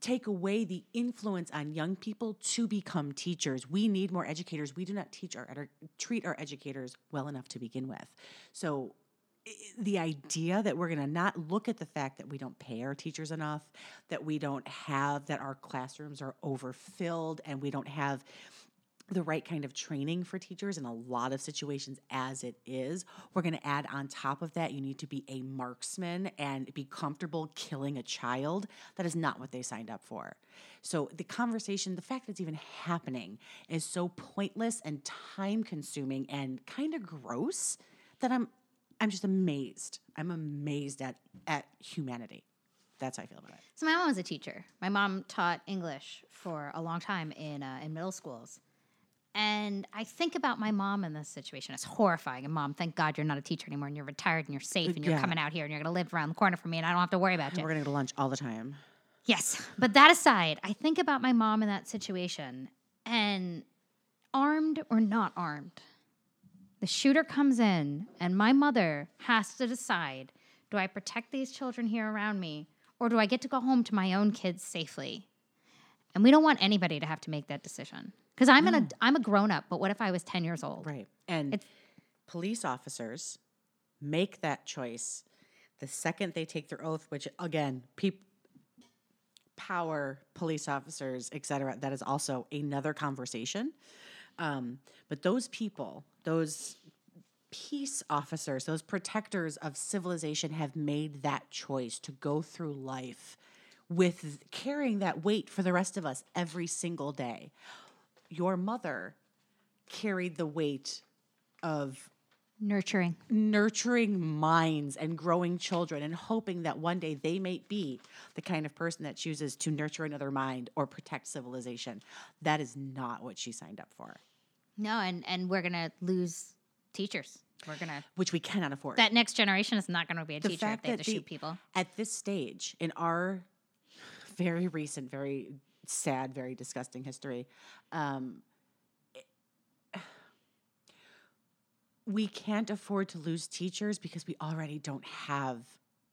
take away the influence on young people to become teachers. We need more educators. We do not teach our treat our educators well enough to begin with. So the idea that we're going to not look at the fact that we don't pay our teachers enough, that we don't have that our classrooms are overfilled and we don't have the right kind of training for teachers in a lot of situations as it is. We're going to add on top of that, you need to be a marksman and be comfortable killing a child. That is not what they signed up for. So the conversation, the fact that it's even happening is so pointless and time consuming and kind of gross that I'm I'm just amazed. I'm amazed at at humanity. That's how I feel about it. So my mom was a teacher. My mom taught English for a long time in uh, in middle schools. And I think about my mom in this situation. It's horrifying. And mom, thank God you're not a teacher anymore and you're retired and you're safe and you're Yeah. coming out here and you're going to live around the corner from me and I don't have to worry about you. We're gonna go to lunch all the time. Yes. But that aside, I think about my mom in that situation And armed or not armed, the shooter comes in, and my mother has to decide do I protect these children here around me, or do I get to go home to my own kids safely? And we don't want anybody to have to make that decision. Because I'm an, I'm a grown up, but what if I was 10 years old? Right. And It's- police officers make that choice the second they take their oath, which again, peop power, police officers, et cetera, that is also another conversation. Um, but those people, those peace officers, those protectors of civilization have made that choice to go through life with carrying that weight for the rest of us every single day. Your mother carried the weight of Nurturing. nurturing minds and growing children and hoping that one day they may be the kind of person that chooses to nurture another mind or protect civilization. That is not what she signed up for, No, and, and we're going to lose teachers. We're going to, which we cannot afford. that next generation is not going to be a The teacher if they have to the- shoot people. At this stage in our very recent, very sad, very disgusting history, um, we can't afford to lose teachers because we already don't have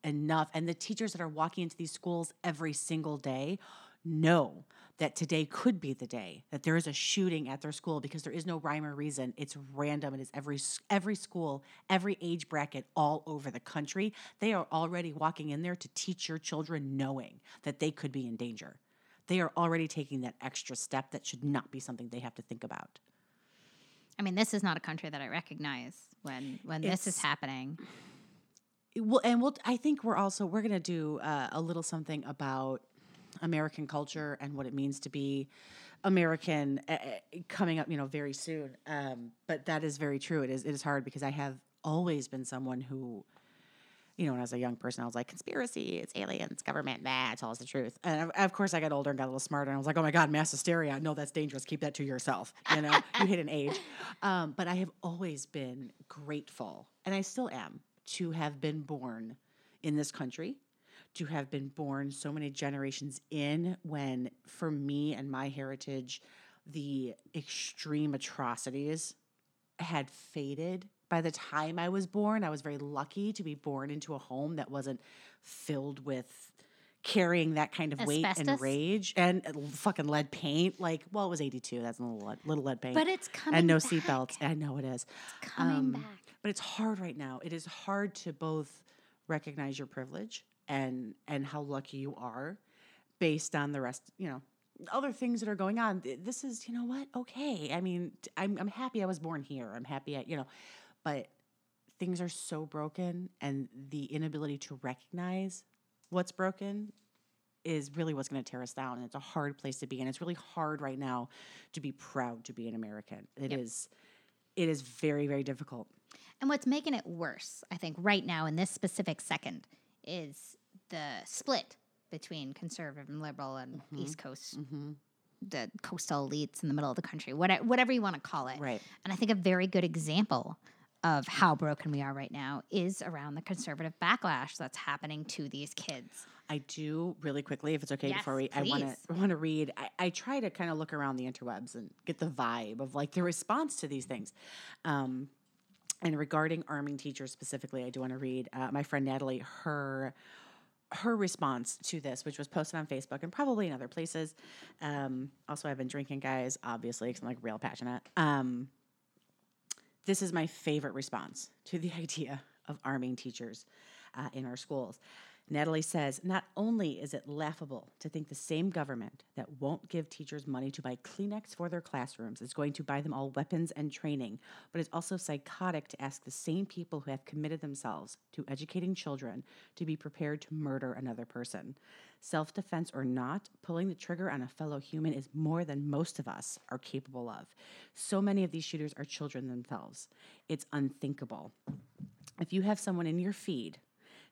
enough. And the teachers that are walking into these schools every single day know that today could be the day that there is a shooting at their school because there is no rhyme or reason. It's random. It is every every school, every age bracket, all over the country. They are already walking in there to teach your children, knowing that they could be in danger. They are already taking that extra step that should not be something they have to think about. I mean, this is not a country that I recognize when when this is happening. Well, and we'll. I think we're also we're gonna do uh, a little something about American culture and what it means to be American uh, coming up, you know, very soon. Um, but that is very true. It is it is hard because I have always been someone who, you know, when I was a young person, I was like, conspiracy, it's aliens, government, nah, tell us the truth. And of- of course, I got older and got a little smarter, and I was like, oh my god, mass hysteria, no, that's dangerous. Keep that to yourself. You know, you hit an age. Um, but I have always been grateful, and I still am, to have been born in this country to have been born so many generations in when for me and my heritage the extreme atrocities had faded by the time I was born. I was very lucky to be born into a home that wasn't filled with carrying that kind of weight and rage and uh, fucking lead paint. Like, well, it was 82. That's a little lead, little lead paint. But it's coming back. and no seatbelts. I know it is. Coming Um, back. But it's hard right now. It is hard to both recognize your privilege and and how lucky you are based on the rest, you know, other things that are going on. This is, you know what? Okay. I mean, I'm I'm happy I was born here. I'm happy I, you know, but things are so broken and the inability to recognize what's broken is really what's going to tear us down and it's a hard place to be and it's really hard right now to be proud to be an American. It is, it is very very difficult. And what's making it worse, I think, right now in this specific second, is the split between conservative and liberal and Mm-hmm. East Coast, the coastal elites in the middle of the country, whatever, whatever you want to call it. Right. And I think a very good example of how broken we are right now is around the conservative backlash that's happening to these kids. I do really quickly, if it's okay, Yes, before we, I want to please. want to read. I, I try to kind of look around the interwebs and get the vibe of like the response to these things. Um, and regarding arming teachers specifically, I do want to read uh, my friend Natalie her her response to this, which was posted on Facebook and probably in other places. Um, also, I've been drinking, guys, obviously, because I'm like real passionate. Um, this is my favorite response to the idea of arming teachers uh, in our schools. Natalie says, not only is it laughable to think the same government that won't give teachers money to buy Kleenex for their classrooms is going to buy them all weapons and training, but it's also psychotic to ask the same people who have committed themselves to educating children to be prepared to murder another person. Self defense or not, pulling the trigger on a fellow human is more than most of us are capable of. So many of these shooters are children themselves. It's unthinkable. If you have someone in your feed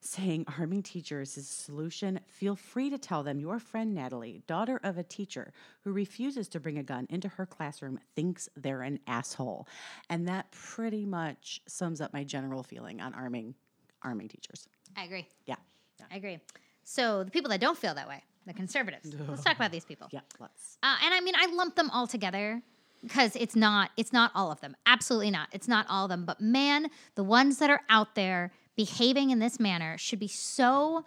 saying arming teachers is a solution, feel free to tell them your friend Natalie, daughter of a teacher who refuses to bring a gun into her classroom, thinks they're an asshole. And that pretty much sums up my general feeling on arming arming teachers. I agree. Yeah. I agree. So the people that don't feel that way the conservatives. Let's talk about these people. Yeah, let's. Uh, and I mean, I lump them all together because it's not it's not all of them. Absolutely not. It's not all of them. But man, the ones that are out there behaving in this manner should be so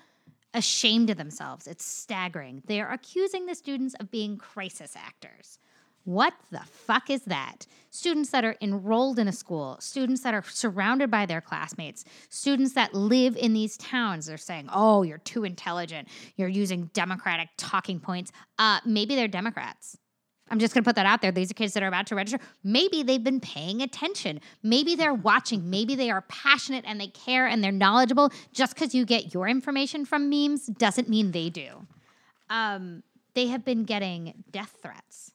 ashamed of themselves. It's staggering. They are accusing the students of being crisis actors. What the fuck is that? Students that are enrolled in a school, students that are surrounded by their classmates, students that live in these towns, they're saying, oh, you're too intelligent. You're using Democratic talking points. Uh, maybe they're Democrats. I'm just going to put that out there. These are kids that are about to register. Maybe they've been paying attention. Maybe they're watching. Maybe they are passionate and they care and they're knowledgeable. Just because you get your information from memes doesn't mean they do. Um, they have been getting death threats.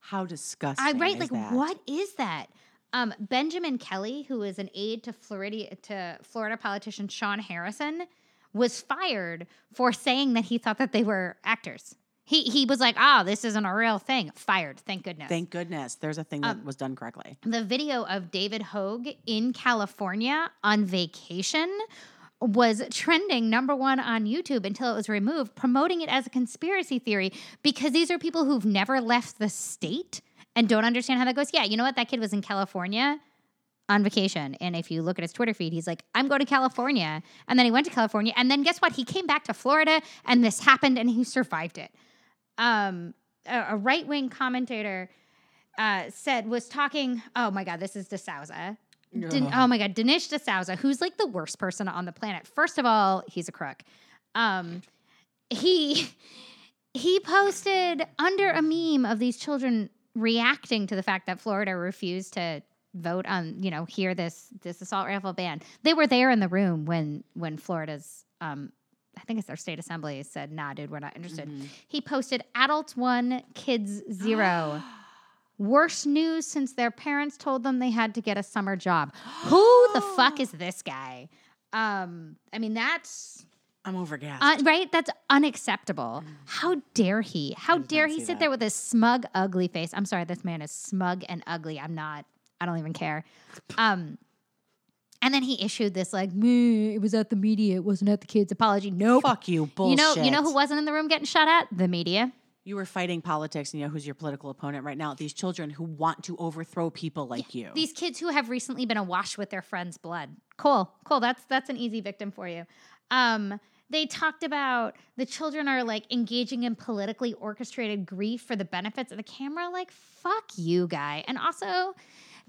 How disgusting. I right, is like that? what is that? Um, Benjamin Kelly, who is an aide to Florida to Florida politician Shawn Harrison, was fired for saying that he thought that they were actors. He he was like, "Ah, this isn't a real thing." Fired. Thank goodness. Thank goodness there's a thing that Um, was done correctly. the video of David Hogg in California on vacation was trending number one on YouTube until it was removed, promoting it as a conspiracy theory because these are people who've never left the state and don't understand how that goes. Yeah, you know what? That kid was in California on vacation. And if you look at his Twitter feed, he's like, I'm going to California. And then he went to California. And then guess what? He came back to Florida and this happened and he survived it. Um, a, a right wing commentator uh, said, was talking, oh my God, this is D'Souza. Din- oh my God, Dinesh D'Souza, who's like the worst person on the planet. First of all, he's a crook. Um, he he posted under a meme of these children reacting to the fact that Florida refused to vote on, you know, hear this this assault rifle ban. They were there in the room when when Florida's um I think it's their state assembly said, nah, dude, we're not interested. Mm-hmm. He posted adults one, kids zero. Worst news since their parents told them they had to get a summer job. Who the fuck is this guy? Um, I mean, that's I'm overgassed. uh, right? That's unacceptable. How dare he? How dare he sit that. there with his smug, ugly face? I'm sorry, this man is smug and ugly. I'm not. I don't even care. Um, and then he issued this like, "Meh, it was at the media. It wasn't at the kids. Apology. Nope. Fuck you, bullshit. You know, you know who wasn't in the room getting shot at? The media. You were fighting politics, and you know who's your political opponent right now? These children who want to overthrow people like you. These kids who have recently been awash with their friends' blood. Cool, cool. That's that's an easy victim for you. Um, they talked about the children are like engaging in politically orchestrated grief for the benefits of the camera. Like, fuck you, guy. And also,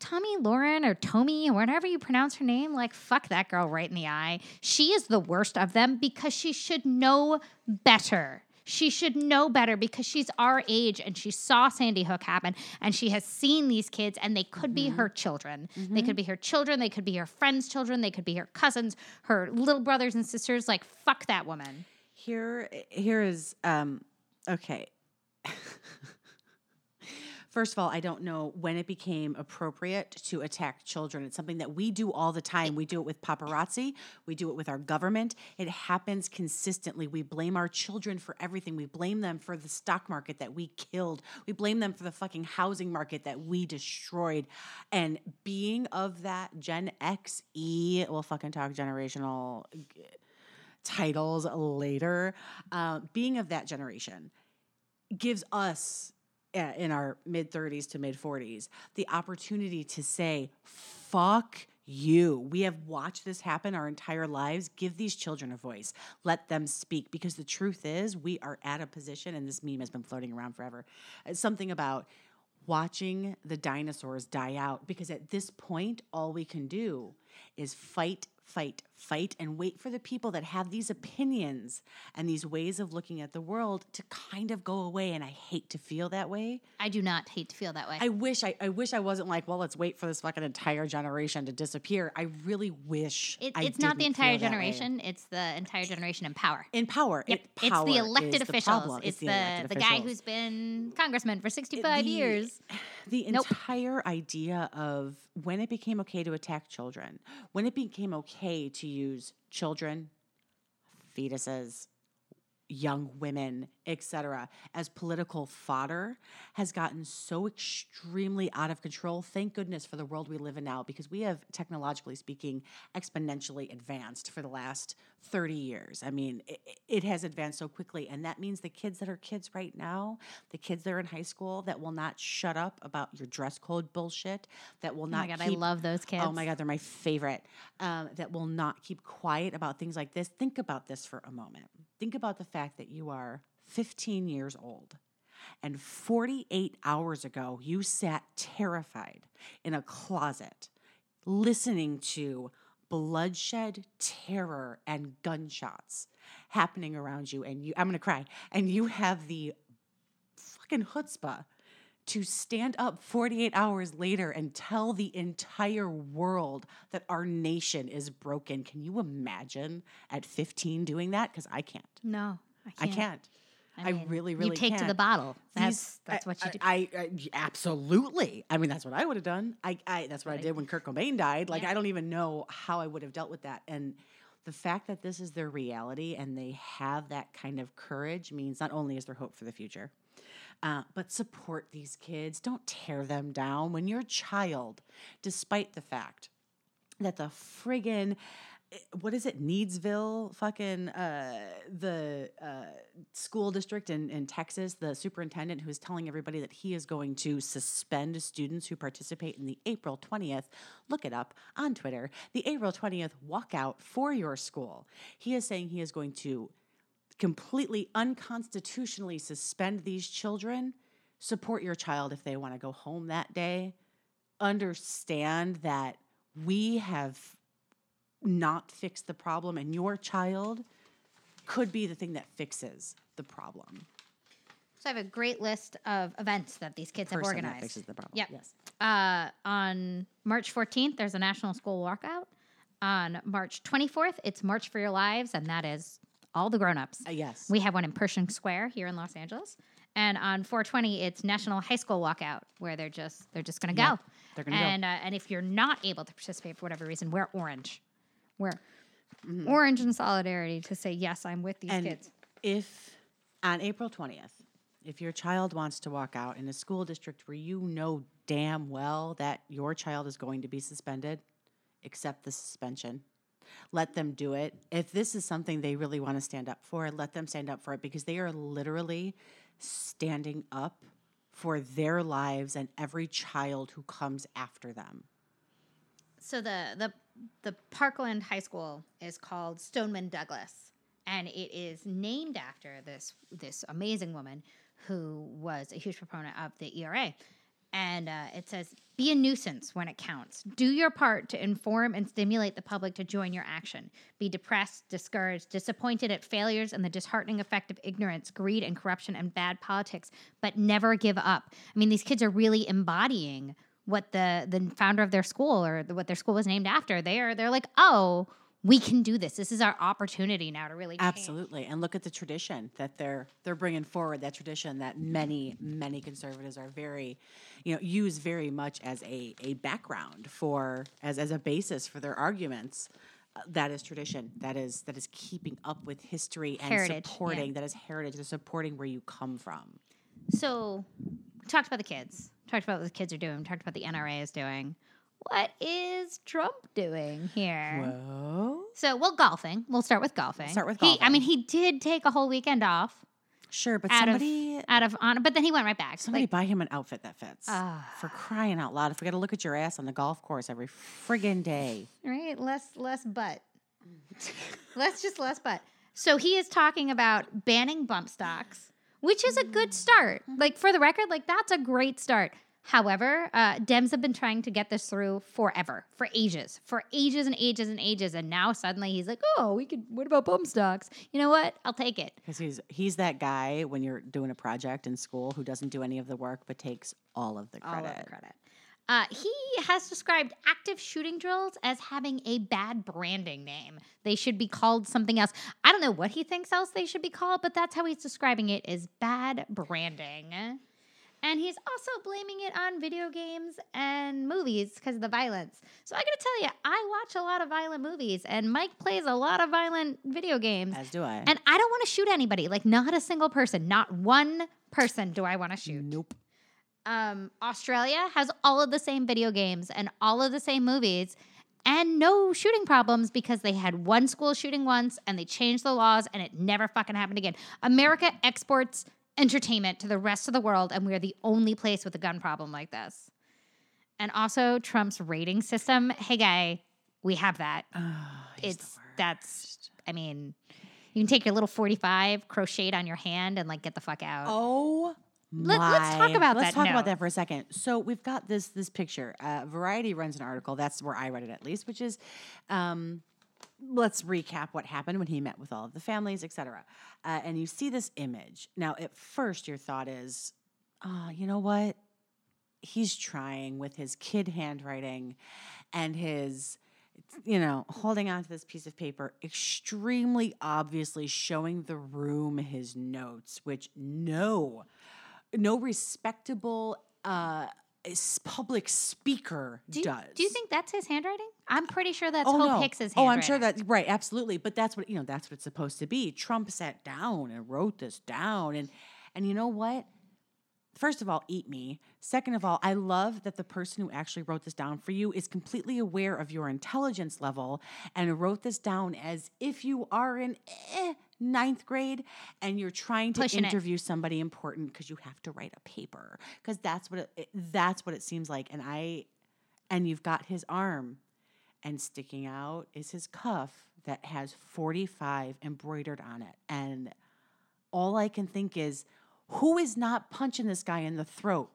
Tomi Lahren or Tomi or whatever you pronounce her name, like, fuck that girl right in the eye. She is the worst of them because she should know better. She should know better because she's our age and she saw Sandy Hook happen and she has seen these kids and they could be her children. They could be her children, they could be her friends' children, they could be her cousins, her little brothers and sisters. Like, fuck that woman. Here, here is um, okay. First of all, I don't know when it became appropriate to attack children. It's something that we do all the time. We do it with paparazzi. We do it with our government. It happens consistently. We blame our children for everything. We blame them for the stock market that we killed. We blame them for the fucking housing market that we destroyed. And being of that Gen X E, we'll fucking talk generational titles later. Uh, being of that generation gives us in our mid 30s to mid 40s the opportunity to say, fuck you. We have watched this happen our entire lives. Give these children a voice. Let them speak because the truth is, we are at a position, and this meme has been floating around forever. It's something about watching the dinosaurs die out because at this point, all we can do is fight, fight, fight, and wait for the people that have these opinions and these ways of looking at the world to kind of go away. And I hate to feel that way. I do not hate to feel that way. I wish I, I wish I wasn't like, well, let's wait for this fucking entire generation to disappear. I really wish It, it's not the entire generation, it's the entire generation in power. in power. Yep. It, it's the elected officials. problem. It's, the, elected the guy who's been congressman for 65 The- years. the Nope. entire idea of when it became okay to attack children, when it became okay to use children, fetuses, young women, etc., as political fodder has gotten so extremely out of control. Thank goodness for the world we live in now because we have, technologically speaking, exponentially advanced for the last 30 years. I mean, it, it has advanced so quickly. And that means the kids that are kids right now, the kids that are in high school that will not shut up about your dress code bullshit, that will not Oh my god, keep I love those kids. Oh my God, they're my favorite. Um, that will not keep quiet about things like this. Think about this for a moment. Think about the fact that you are 15 years old and 48 hours ago you sat terrified in a closet listening to bloodshed, terror, and gunshots happening around you. And you, I'm going to cry. And you have the fucking chutzpah to stand up 48 hours later and tell the entire world that our nation is broken. Can you imagine at 15 doing that? Because I can't. No, I can't. I, mean, really, really can't. you take to the bottle. That's that's I- what you I- do. I, I- absolutely. I mean, that's what I would have done. I, I that's what I did when Kurt Cobain died. Like, Yeah. I don't even know how I would have dealt with that. And the fact that this is their reality and they have that kind of courage means not only is there hope for the future, uh, but support these kids. Don't tear them down. When your child, despite the fact that the friggin' eh, what is it needsville fucking uh, the uh, school district in, in texas the superintendent who is telling everybody that he is going to suspend students who participate in the april 20th look it up on twitter the april 20th walkout for your school he is saying he is going to completely unconstitutionally suspend these children support your child if they want to go home that day understand that we have not fixed the problem and your child could be the thing that fixes the problem. So I have a great list of events that these kids have organized. that fixes the problem. Yep. Yes. Uh, on March 14th, there's a national school walkout. On March 24th, it's March for Your Lives, and that is all the grown-ups. Uh, yes. We have one in Pershing Square here in Los Angeles. And on 420, it's National High School Walkout, where they're just they're just going to Yeah, go. they're gonna go. and, Uh, and if you're not able to participate for whatever reason, wear orange. Wear Mm-hmm. orange in solidarity to say yes, I'm with these and kids. if on April 20th, if your child wants to walk out in a school district where you know damn well that your child is going to be suspended, accept the suspension. Let them do it. If this is something they really want to stand up for, let them stand up for it because they are literally standing up for their lives and every child who comes after them. So the the the Parkland High School is called Stoneman Douglas, and it is named after this this amazing woman who was a huge proponent of the ERA. And uh, it says, "Be a nuisance when it counts. Do your part to inform and stimulate the public to join your action. Be depressed, discouraged, disappointed at failures and the disheartening effect of ignorance, greed, and corruption and bad politics, but never give up." I mean, these kids are really embodying what the the founder of their school or the, what their school was named after. They are they're like, "Oh, we can do this. This is our opportunity now to really change." Absolutely. And look at the tradition that they're they're bringing forward that tradition that many many conservatives are very you know use very much as a a background for as as a basis for their arguments. Uh, that is tradition. That is that is keeping up with history and Heritage, yeah. supporting that is heritage. They're supporting where you come from. So, talked about the kids. Talked about what the kids are doing. Talked about the NRA is doing. What is Trump doing here? Whoa. So, well, golfing. We'll start with golfing. start with He, I mean, he did take a whole weekend off Sure, but out somebody of out of honor, but then he went right back. somebody Like, buy him an outfit that fits. Ah. for crying out loud. If we got to look at your ass on the golf course every friggin' day. right? Less less butt. less just less butt. So he is talking about banning bump stocks, which is a good start. Like for the record, like that's a great start. However, uh, Dems have been trying to get this through forever, for ages, for ages and ages and ages, and now suddenly he's like, "Oh, we could. What about bump stocks? You know what? I'll take it." Because he's he's that guy when you're doing a project in school who doesn't do any of the work but takes all of the credit. All of the credit. Uh, he has described active shooting drills as having a bad branding name. They should be called something else. I don't know what he thinks else they should be called, but that's how he's describing it as bad branding. And he's also blaming it on video games and movies because of the violence. So I gotta tell you, I watch a lot of violent movies, and Mike plays a lot of violent video games. As do I. And I don't want to shoot anybody, like not a single person, not one person do I want to shoot. nope. Um, Australia has all of the same video games and all of the same movies and no shooting problems because they had one school shooting once and they changed the laws and it never fucking happened again. America exports entertainment to the rest of the world and we're the only place with a gun problem like this. And also Trump's rating system. Hey guy, we have that. The it's that's I mean, you can take your little 45 crocheted on your hand and like get the fuck out. Oh. Let- let's talk about let's that talk note. about that for a second. So we've got this this picture. Uh, Variety runs an article. That's where I read it at least, which is, um, let's recap what happened when he met with all of the families, etc. Uh, and you see this image. Now, at first, your thought is, oh, you know what? He's trying with his kid handwriting and his you know, holding onto this piece of paper, extremely obviously showing the room his notes, which no, no respectable uh, public speaker do you, does. do you think that's his handwriting? I'm pretty sure that's Oh Hope no! Hicks's oh. I'm sure that right, absolutely. But that's what you know. That's what it's supposed to be. Trump sat down and wrote this down, and and you know what? First of all, eat me. Second of all, I love that the person who actually wrote this down for you is completely aware of your intelligence level and wrote this down as if you are an eh, ninth grade and you're trying to Pushing it. interview somebody important because you have to write a paper because that's what it, it, that's what it seems like. And I, and you've got his arm, and sticking out is his cuff that has 45 embroidered on it. And all I can think is, who is not punching this guy in the throat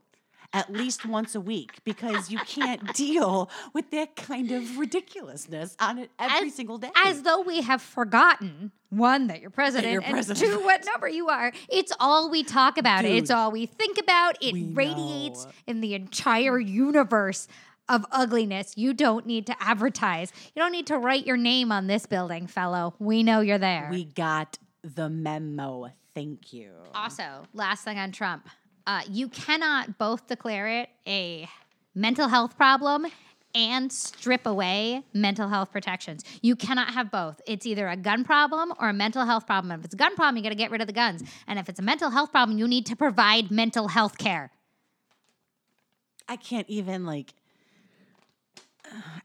at least once a week? Because you can't deal with that kind of ridiculousness on it every As- single day. As though we have forgotten one that you're president, you're and two what number you are. It's all we talk about. It's all we think about. It radiates know. in the entire universe of ugliness. You don't need to advertise. You don't need to write your name on this building, fellow. We know you're there. we got the memo. Thank you. Also, last thing on Trump, uh, you cannot both declare it a mental health problem and strip away mental health protections. You cannot have both. It's either a gun problem or a mental health problem. If it's a gun problem, you got to get rid of the guns. And if it's a mental health problem, you need to provide mental health care. I can't even like.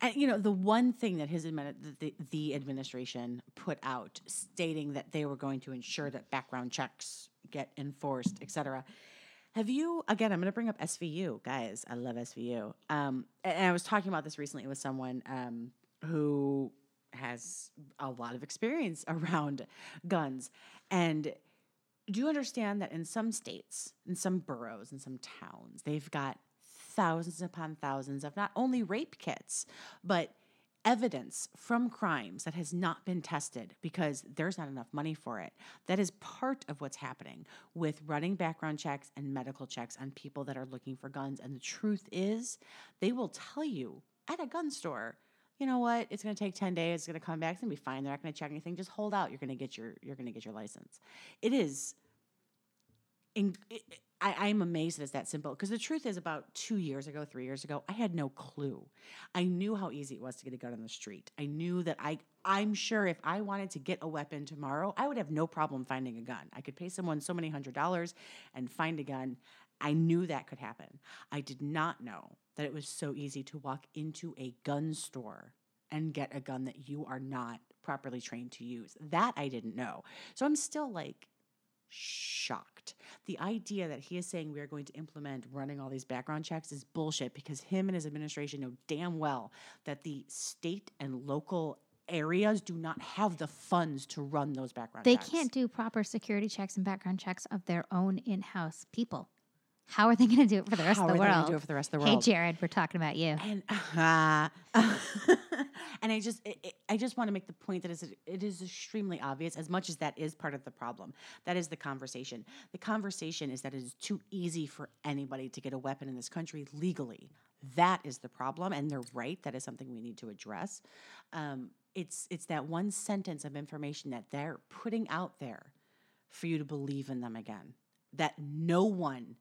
And, you know, the one thing that his the, the administration put out, stating that they were going to ensure that background checks get enforced, et cetera. Have you again? I'm going to bring up SVU, guys. I love SVU. Um, and I was talking about this recently with someone um, who has a lot of experience around guns, and do you understand that in some states, in some boroughs, in some towns, they've got thousands upon thousands of not only rape kits, but evidence from crimes that has not been tested because there's not enough money for it. That is part of what's happening with running background checks and medical checks on people that are looking for guns. And the truth is, they will tell you at a gun store, you know what? It's going to take 10 days. It's going to come back. It's going to be fine. They're not going to check anything. Just hold out. You're going to get your you're going to get your license. It is in, it, I, I'm amazed that it's that simple. Because the truth is, about two years ago, three years ago, I had no clue. I knew how easy it was to get a gun on the street. I knew that I, I'm sure if I wanted to get a weapon tomorrow, I would have no problem finding a gun. I could pay someone so many hundred dollars and find a gun. I knew that could happen. I did not know that it was so easy to walk into a gun store and get a gun that you are not properly trained to use. That I didn't know. So I'm still like, shocked. The idea that he is saying we are going to implement running all these background checks is bullshit because him and his administration know damn well that the state and local areas do not have the funds to run those background checks. They checks. can't do proper security checks and background checks of their own in house people. How are they going to do it for the rest How of the world? How are they gonna do it for the rest of the world? Hey. Jared, we're talking about you. and uh, and I just it, it- I just want to make the point that it is extremely obvious as much as that is part of the problem. That is the conversation. The conversation is that it is too easy for anybody to get a weapon in this country legally. That is the problem, and they're right. That is something we need to address. Um, it's it's that one sentence of information that they're putting out there for you to believe in them again. That no one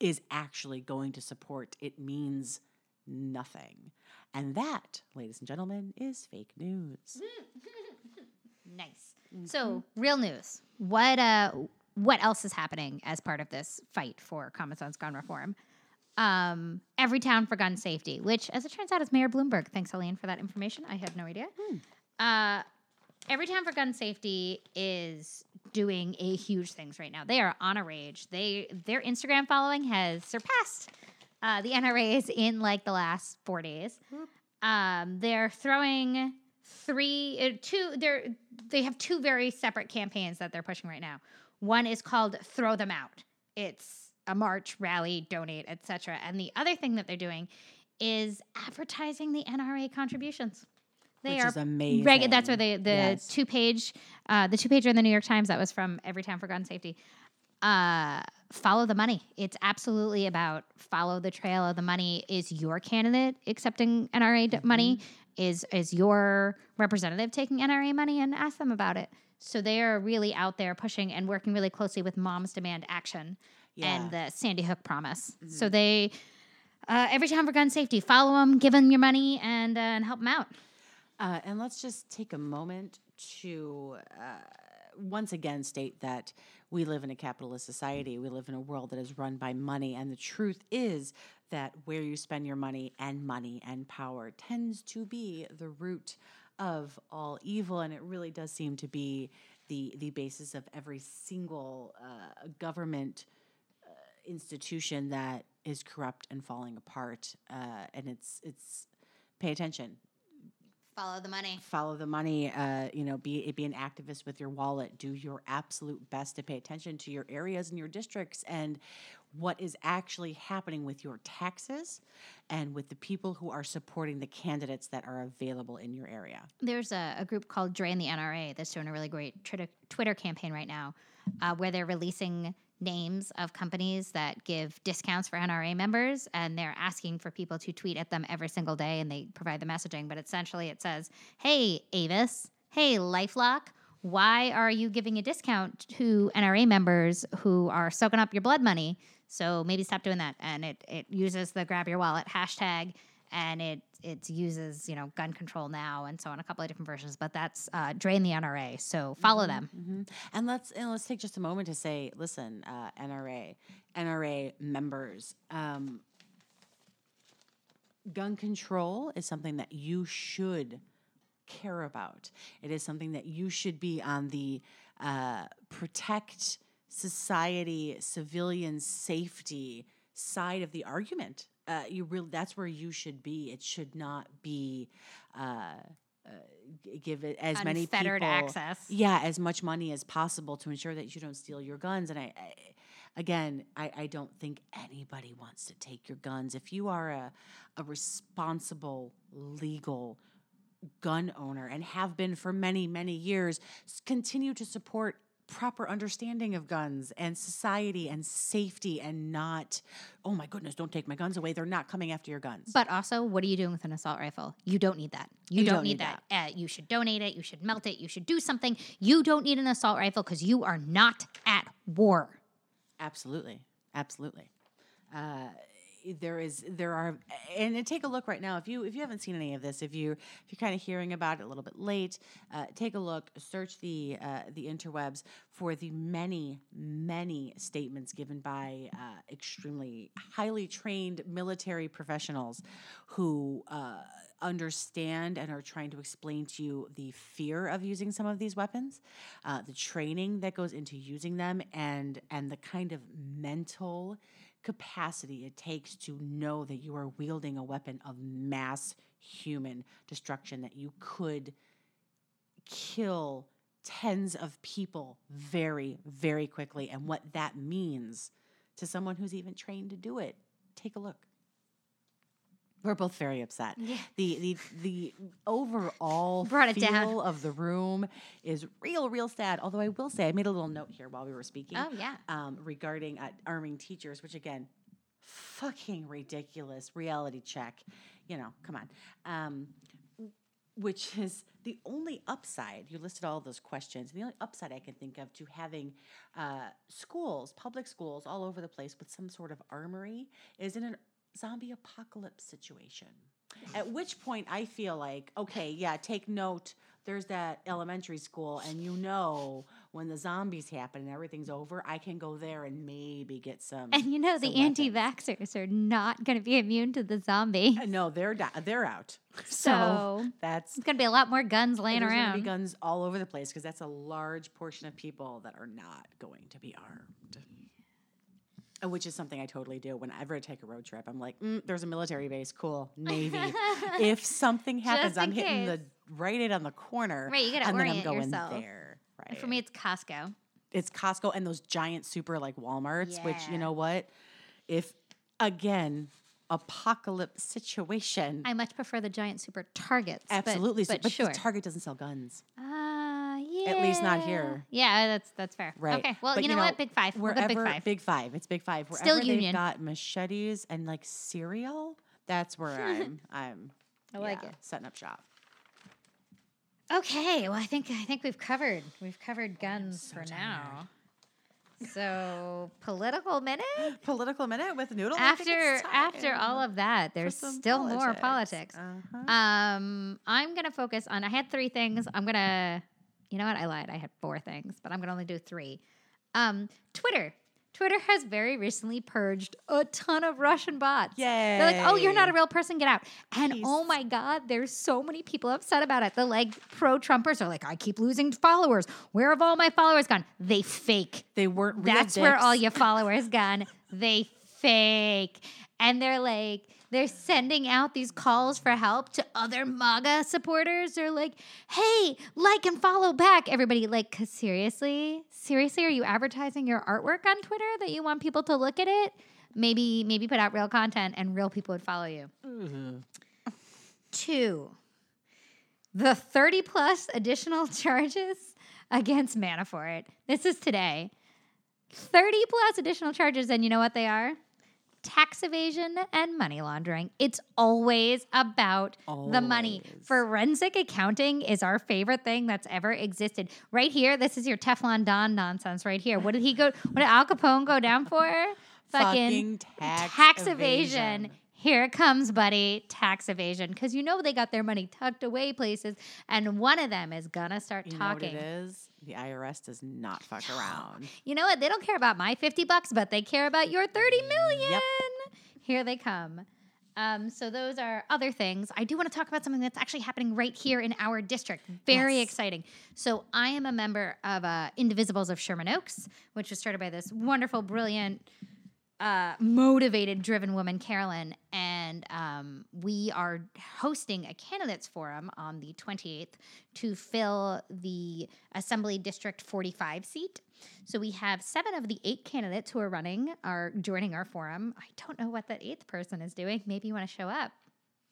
is actually going to support, it means nothing. And that, ladies and gentlemen, is fake news. Nice. So, real news. What uh what else is happening as part of this fight for common sense gun reform? Um, every town for gun safety, which, as it turns out, is Mayor Bloomberg. Thanks, Helene, for that information. I had no idea. Uh, every town for gun safety is doing a huge things right now. They are on a rage. They their Instagram following has surpassed uh, the NRA's in like the last four days. Um, they're throwing three, uh, two. They're they have two very separate campaigns that they're pushing right now. One is called "Throw Them Out." It's a march, rally, donate, etc. And the other thing that they're doing is advertising the NRA contributions. They Which are is amazing. Regu- that's where they the Yes. two page, uh, the two pager in the New York Times that was from Everytown for Gun Safety. Uh, follow the money. It's absolutely about follow the trail of the money. Is your candidate accepting NRA d- money? Is is your representative taking NRA money? And ask them about it. So they are really out there pushing and working really closely with Moms Demand Action and the Sandy Hook Promise. So they. Uh, Everytown for gun safety, follow them, give them your money, and uh, and help them out. Uh, and let's just take a moment to uh, once again state that we live in a capitalist society. We live in a world that is run by money. And the truth is that where you spend your money and money and power tends to be the root of all evil. And it really does seem to be the, the basis of every single uh, government institution that is corrupt and falling apart. Uh, and it's, it's, pay attention Follow the money. follow the money uh, you know be be an activist with your wallet do your absolute best to pay attention to your areas and your districts and what is actually happening with your taxes and with the people who are supporting the candidates that are available in your area There's a, a group called Drain the NRA that's doing a really great Twitter, Twitter campaign right now uh, where they're releasing names of companies that give discounts for NRA members and they're asking for people to tweet at them every single day and they provide the messaging. But essentially it says, hey, Avis, hey, Lifelock, why are you giving a discount to NRA members who are soaking up your blood money? So maybe stop doing that. And it, it uses the grab your wallet hashtag and it it uses you know gun control now and so on a couple of different versions but that's uh, drain the nra so follow them hmm and let's and let's take just a moment to say listen uh, nra nra members um, gun control is something that you should care about. It is something that you should be on the uh, protect society, civilian safety side of the argument. Uh, you really that's where you should be. It should not be uh, uh, give it as many Unfettered people access. yeah as much money as possible to ensure that you don't steal your guns and i, I again I, I don't think anybody wants to take your guns if you are a, a responsible legal gun owner and have been for many many years continue to support proper understanding of guns and society and safety and not oh my goodness don't take my guns away. They're not coming after your guns. But also what are you doing with an assault rifle? You don't need that. You, You don't, don't need, need that, Uh, you should donate it. You should melt it. You should do something. You don't need an assault rifle because you are not at war. Absolutely, absolutely. Uh, there is, there are, and, take a look right now. If you if you haven't seen any of this, if you if you're kind of hearing about it a little bit late, uh, take a look. Search the uh, the interwebs for the many many statements given by uh, extremely highly trained military professionals who. Uh, understand and are trying to explain to you the fear of using some of these weapons, uh, the training that goes into using them, and and the kind of mental capacity it takes to know that you are wielding a weapon of mass human destruction that you could kill tens of people very very quickly. And what that means to someone who's even trained to do it take a look we're both very upset. Yeah. The the the overall Brought it feel down. of the room is real, real sad. Although I will say, I made a little note here while we were speaking oh yeah um, regarding uh, arming teachers, which again, fucking ridiculous reality check. You know, come on. Um, which is the only upside you listed all those questions. And the only upside I can think of to having uh, schools, public schools, all over the place with some sort of armory is in a zombie apocalypse situation. At which point I feel like, okay, yeah, take note. There's that elementary school, and you know when the zombies happen and everything's over, I can go there and maybe get some. And you know, the anti-vaxxers are not going to be immune to the zombie. Uh, No, they're di- they're out. So, that's It's going to be a lot more guns laying there's gonna around. be guns all over the place because that's a large portion of people that are not going to be armed. Uh, Which is something I totally do whenever I take a road trip. I'm like, mm, there's a military base, cool, Navy. if something happens, I'm hitting the right in on the corner, Right, you gotta and then I'm orient going yourself. there. Right. And For me, it's Costco. it's Costco and those giant super like Walmarts, which you know what? If again, apocalypse situation. I much prefer the giant super Targets. Absolutely, so- but, but, sure. Target doesn't sell guns. Ah, yeah. At least not here. Yeah, that's that's fair. Right. Okay. Well, But, you know, what? Big five. We'll Wherever, go big five. Big five. It's big five. Wherever Still they've Union. got machetes and like cereal, that's where I'm. I'm. I like yeah, it. Setting up shop. Okay, well, I think I think we've covered we've covered guns so for tired. now. So political minute. Political minute with Noodle. After after all of that, there's still more politics. Uh-huh. Um, I'm gonna focus on. I had three things. I'm gonna. You know what? I lied. I had four things, but I'm gonna only do three. Um, Twitter. Twitter has very recently purged a ton of Russian bots. Yeah. They're like, oh, you're not a real person, get out. And Peace. oh my God, there's so many people upset about it. The like pro Trumpers are like, I keep losing followers. Where have all my followers gone? They fake. They weren't. Real That's where all your followers gone. They fake. And they're like, they're sending out these calls for help to other MAGA supporters. They're like, hey, like and follow back. Everybody, like, cause seriously, seriously, are you advertising your artwork on Twitter that you want people to look at it? Maybe, maybe put out real content and real people would follow you. Mm-hmm. Two, the 30 plus additional charges against Manafort. This is today. 30 plus additional charges, and you know what they are? Tax evasion and money laundering. It's always about the money. Forensic accounting is our favorite thing that's ever existed. Right here, this is your Teflon Don nonsense right here. What did he go? What did Al Capone go down for? Fucking tax evasion. evasion. Here it comes, buddy. Tax evasion. Because you know they got their money tucked away places, and one of them is gonna start You know what talking. it is? The IRS does not fuck around. You know what? They don't care about my 50 bucks, but they care about your 30 million. Yep. Here they come. Um, so those are other things. I do want to talk about something that's actually happening right here in our district. Very Yes. exciting. So I am a member of uh, Indivisibles of Sherman Oaks, which was started by this wonderful, brilliant, uh, motivated, driven woman, Carolyn, and um, we are hosting a candidates forum on the 28th to fill the Assembly District 45 seat. So we have seven of the eight candidates who are running are joining our forum. I don't know what that eighth person is doing. Maybe you want to show up.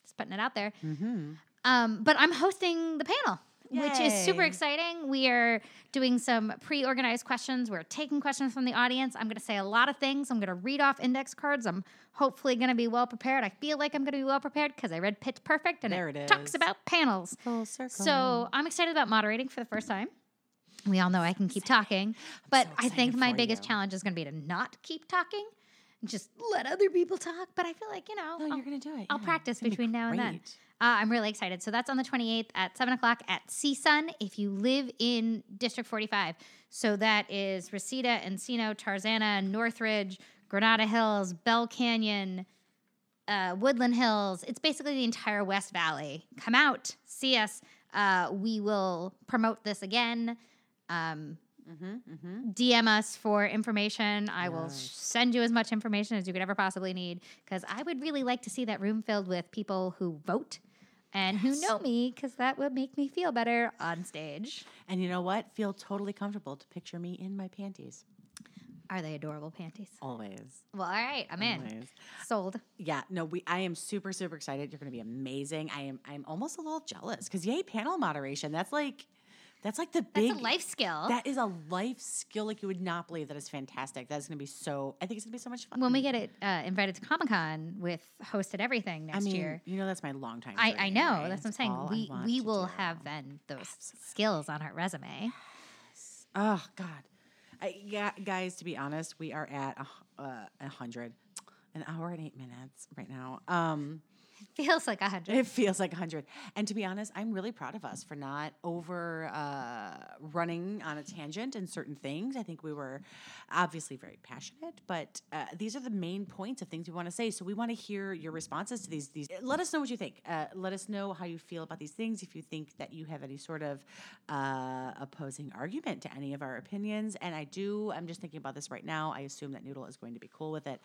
Just putting it out there. Mm-hmm. Um, but I'm hosting the panel, which is super exciting. We are doing some pre organized questions. We're taking questions from the audience. I'm going to say a lot of things. I'm going to read off index cards. I'm hopefully going to be well prepared. I feel like I'm going to be well prepared because I read Pitch Perfect and There it it talks about panels. Full circle. So I'm excited about moderating for the first time. We all know I can keep talking, but so I think my biggest you. challenge is going to be to not keep talking, and just let other people talk. But I feel like you know, no, I'll- you're gonna do it. I'll yeah. practice between now and then. Uh, I'm really excited. So that's on the 28th at 7 o'clock at CSUN if you live in District 45. So that is Reseda, Encino, Tarzana, Northridge, Granada Hills, Bell Canyon, uh, Woodland Hills. It's basically the entire West Valley. Come out, see us. Uh, we will promote this again. Um, Mm-hmm, mm-hmm. DM us for information. I will send you as much information as you could ever possibly need because I would really like to see that room filled with people who vote and who know me because that would make me feel better on stage. And you know what? Feel totally comfortable to picture me in my panties. Are they adorable panties? Always. Well, all right, I'm in. Sold. Yeah, no, we I am super, super excited. You're gonna be amazing. I am I'm almost a little jealous because yay, panel moderation. That's like That's like the That's big a life skill. That is a life skill like you would not believe. That is fantastic. That is going to be so. I think it's going to be so much fun. when we get it uh, invited to Comic Con with hosted everything I next mean, year. you know, that's my long time. I, I know. right? That's what I'm saying. all We we will do. have then those skills on our resume. Oh God, I, yeah, guys. To be honest, we are at a, uh, hundred, an hour and eight minutes right now. Um, Feels like a hundred. It feels like a 100. And to be honest, I'm really proud of us for not over uh, running on a tangent in certain things. I think we were obviously very passionate, but uh, these are the main points of things we want to say. So we want to hear your responses to these. These. Let us know what you think. Uh, let us know how you feel about these things. If you think that you have any sort of uh, opposing argument to any of our opinions, and I do. I'm just thinking about this right now. I assume that Noodle is going to be cool with it.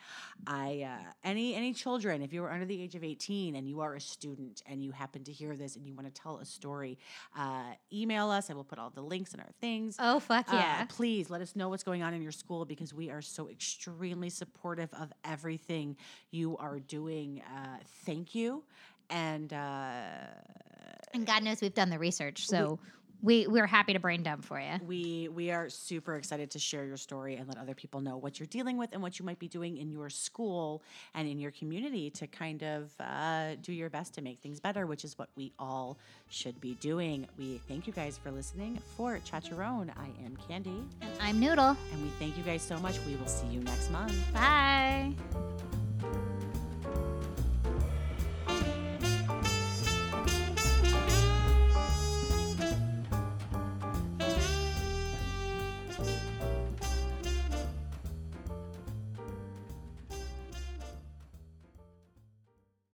I uh, any any children, if you were under the age of 18 and you are a student and you happen to hear this and you want to tell a story, uh, email us. I will put all the links in our things. Oh fuck Uh, yeah! please let us know what's going on in your school because we are so extremely supportive of everything you are doing. Uh, thank you. And uh, and God knows we've done the research, so we we're happy to brain dump for you. we we are super excited to share your story and let other people know what you're dealing with and what you might be doing in your school and in your community to kind of uh, do your best to make things better, which is what we all should be doing. We thank you guys for listening. For Chacharon, I am Candy, And I'm Noodle. and we thank you guys so much. We will see you next month. Bye.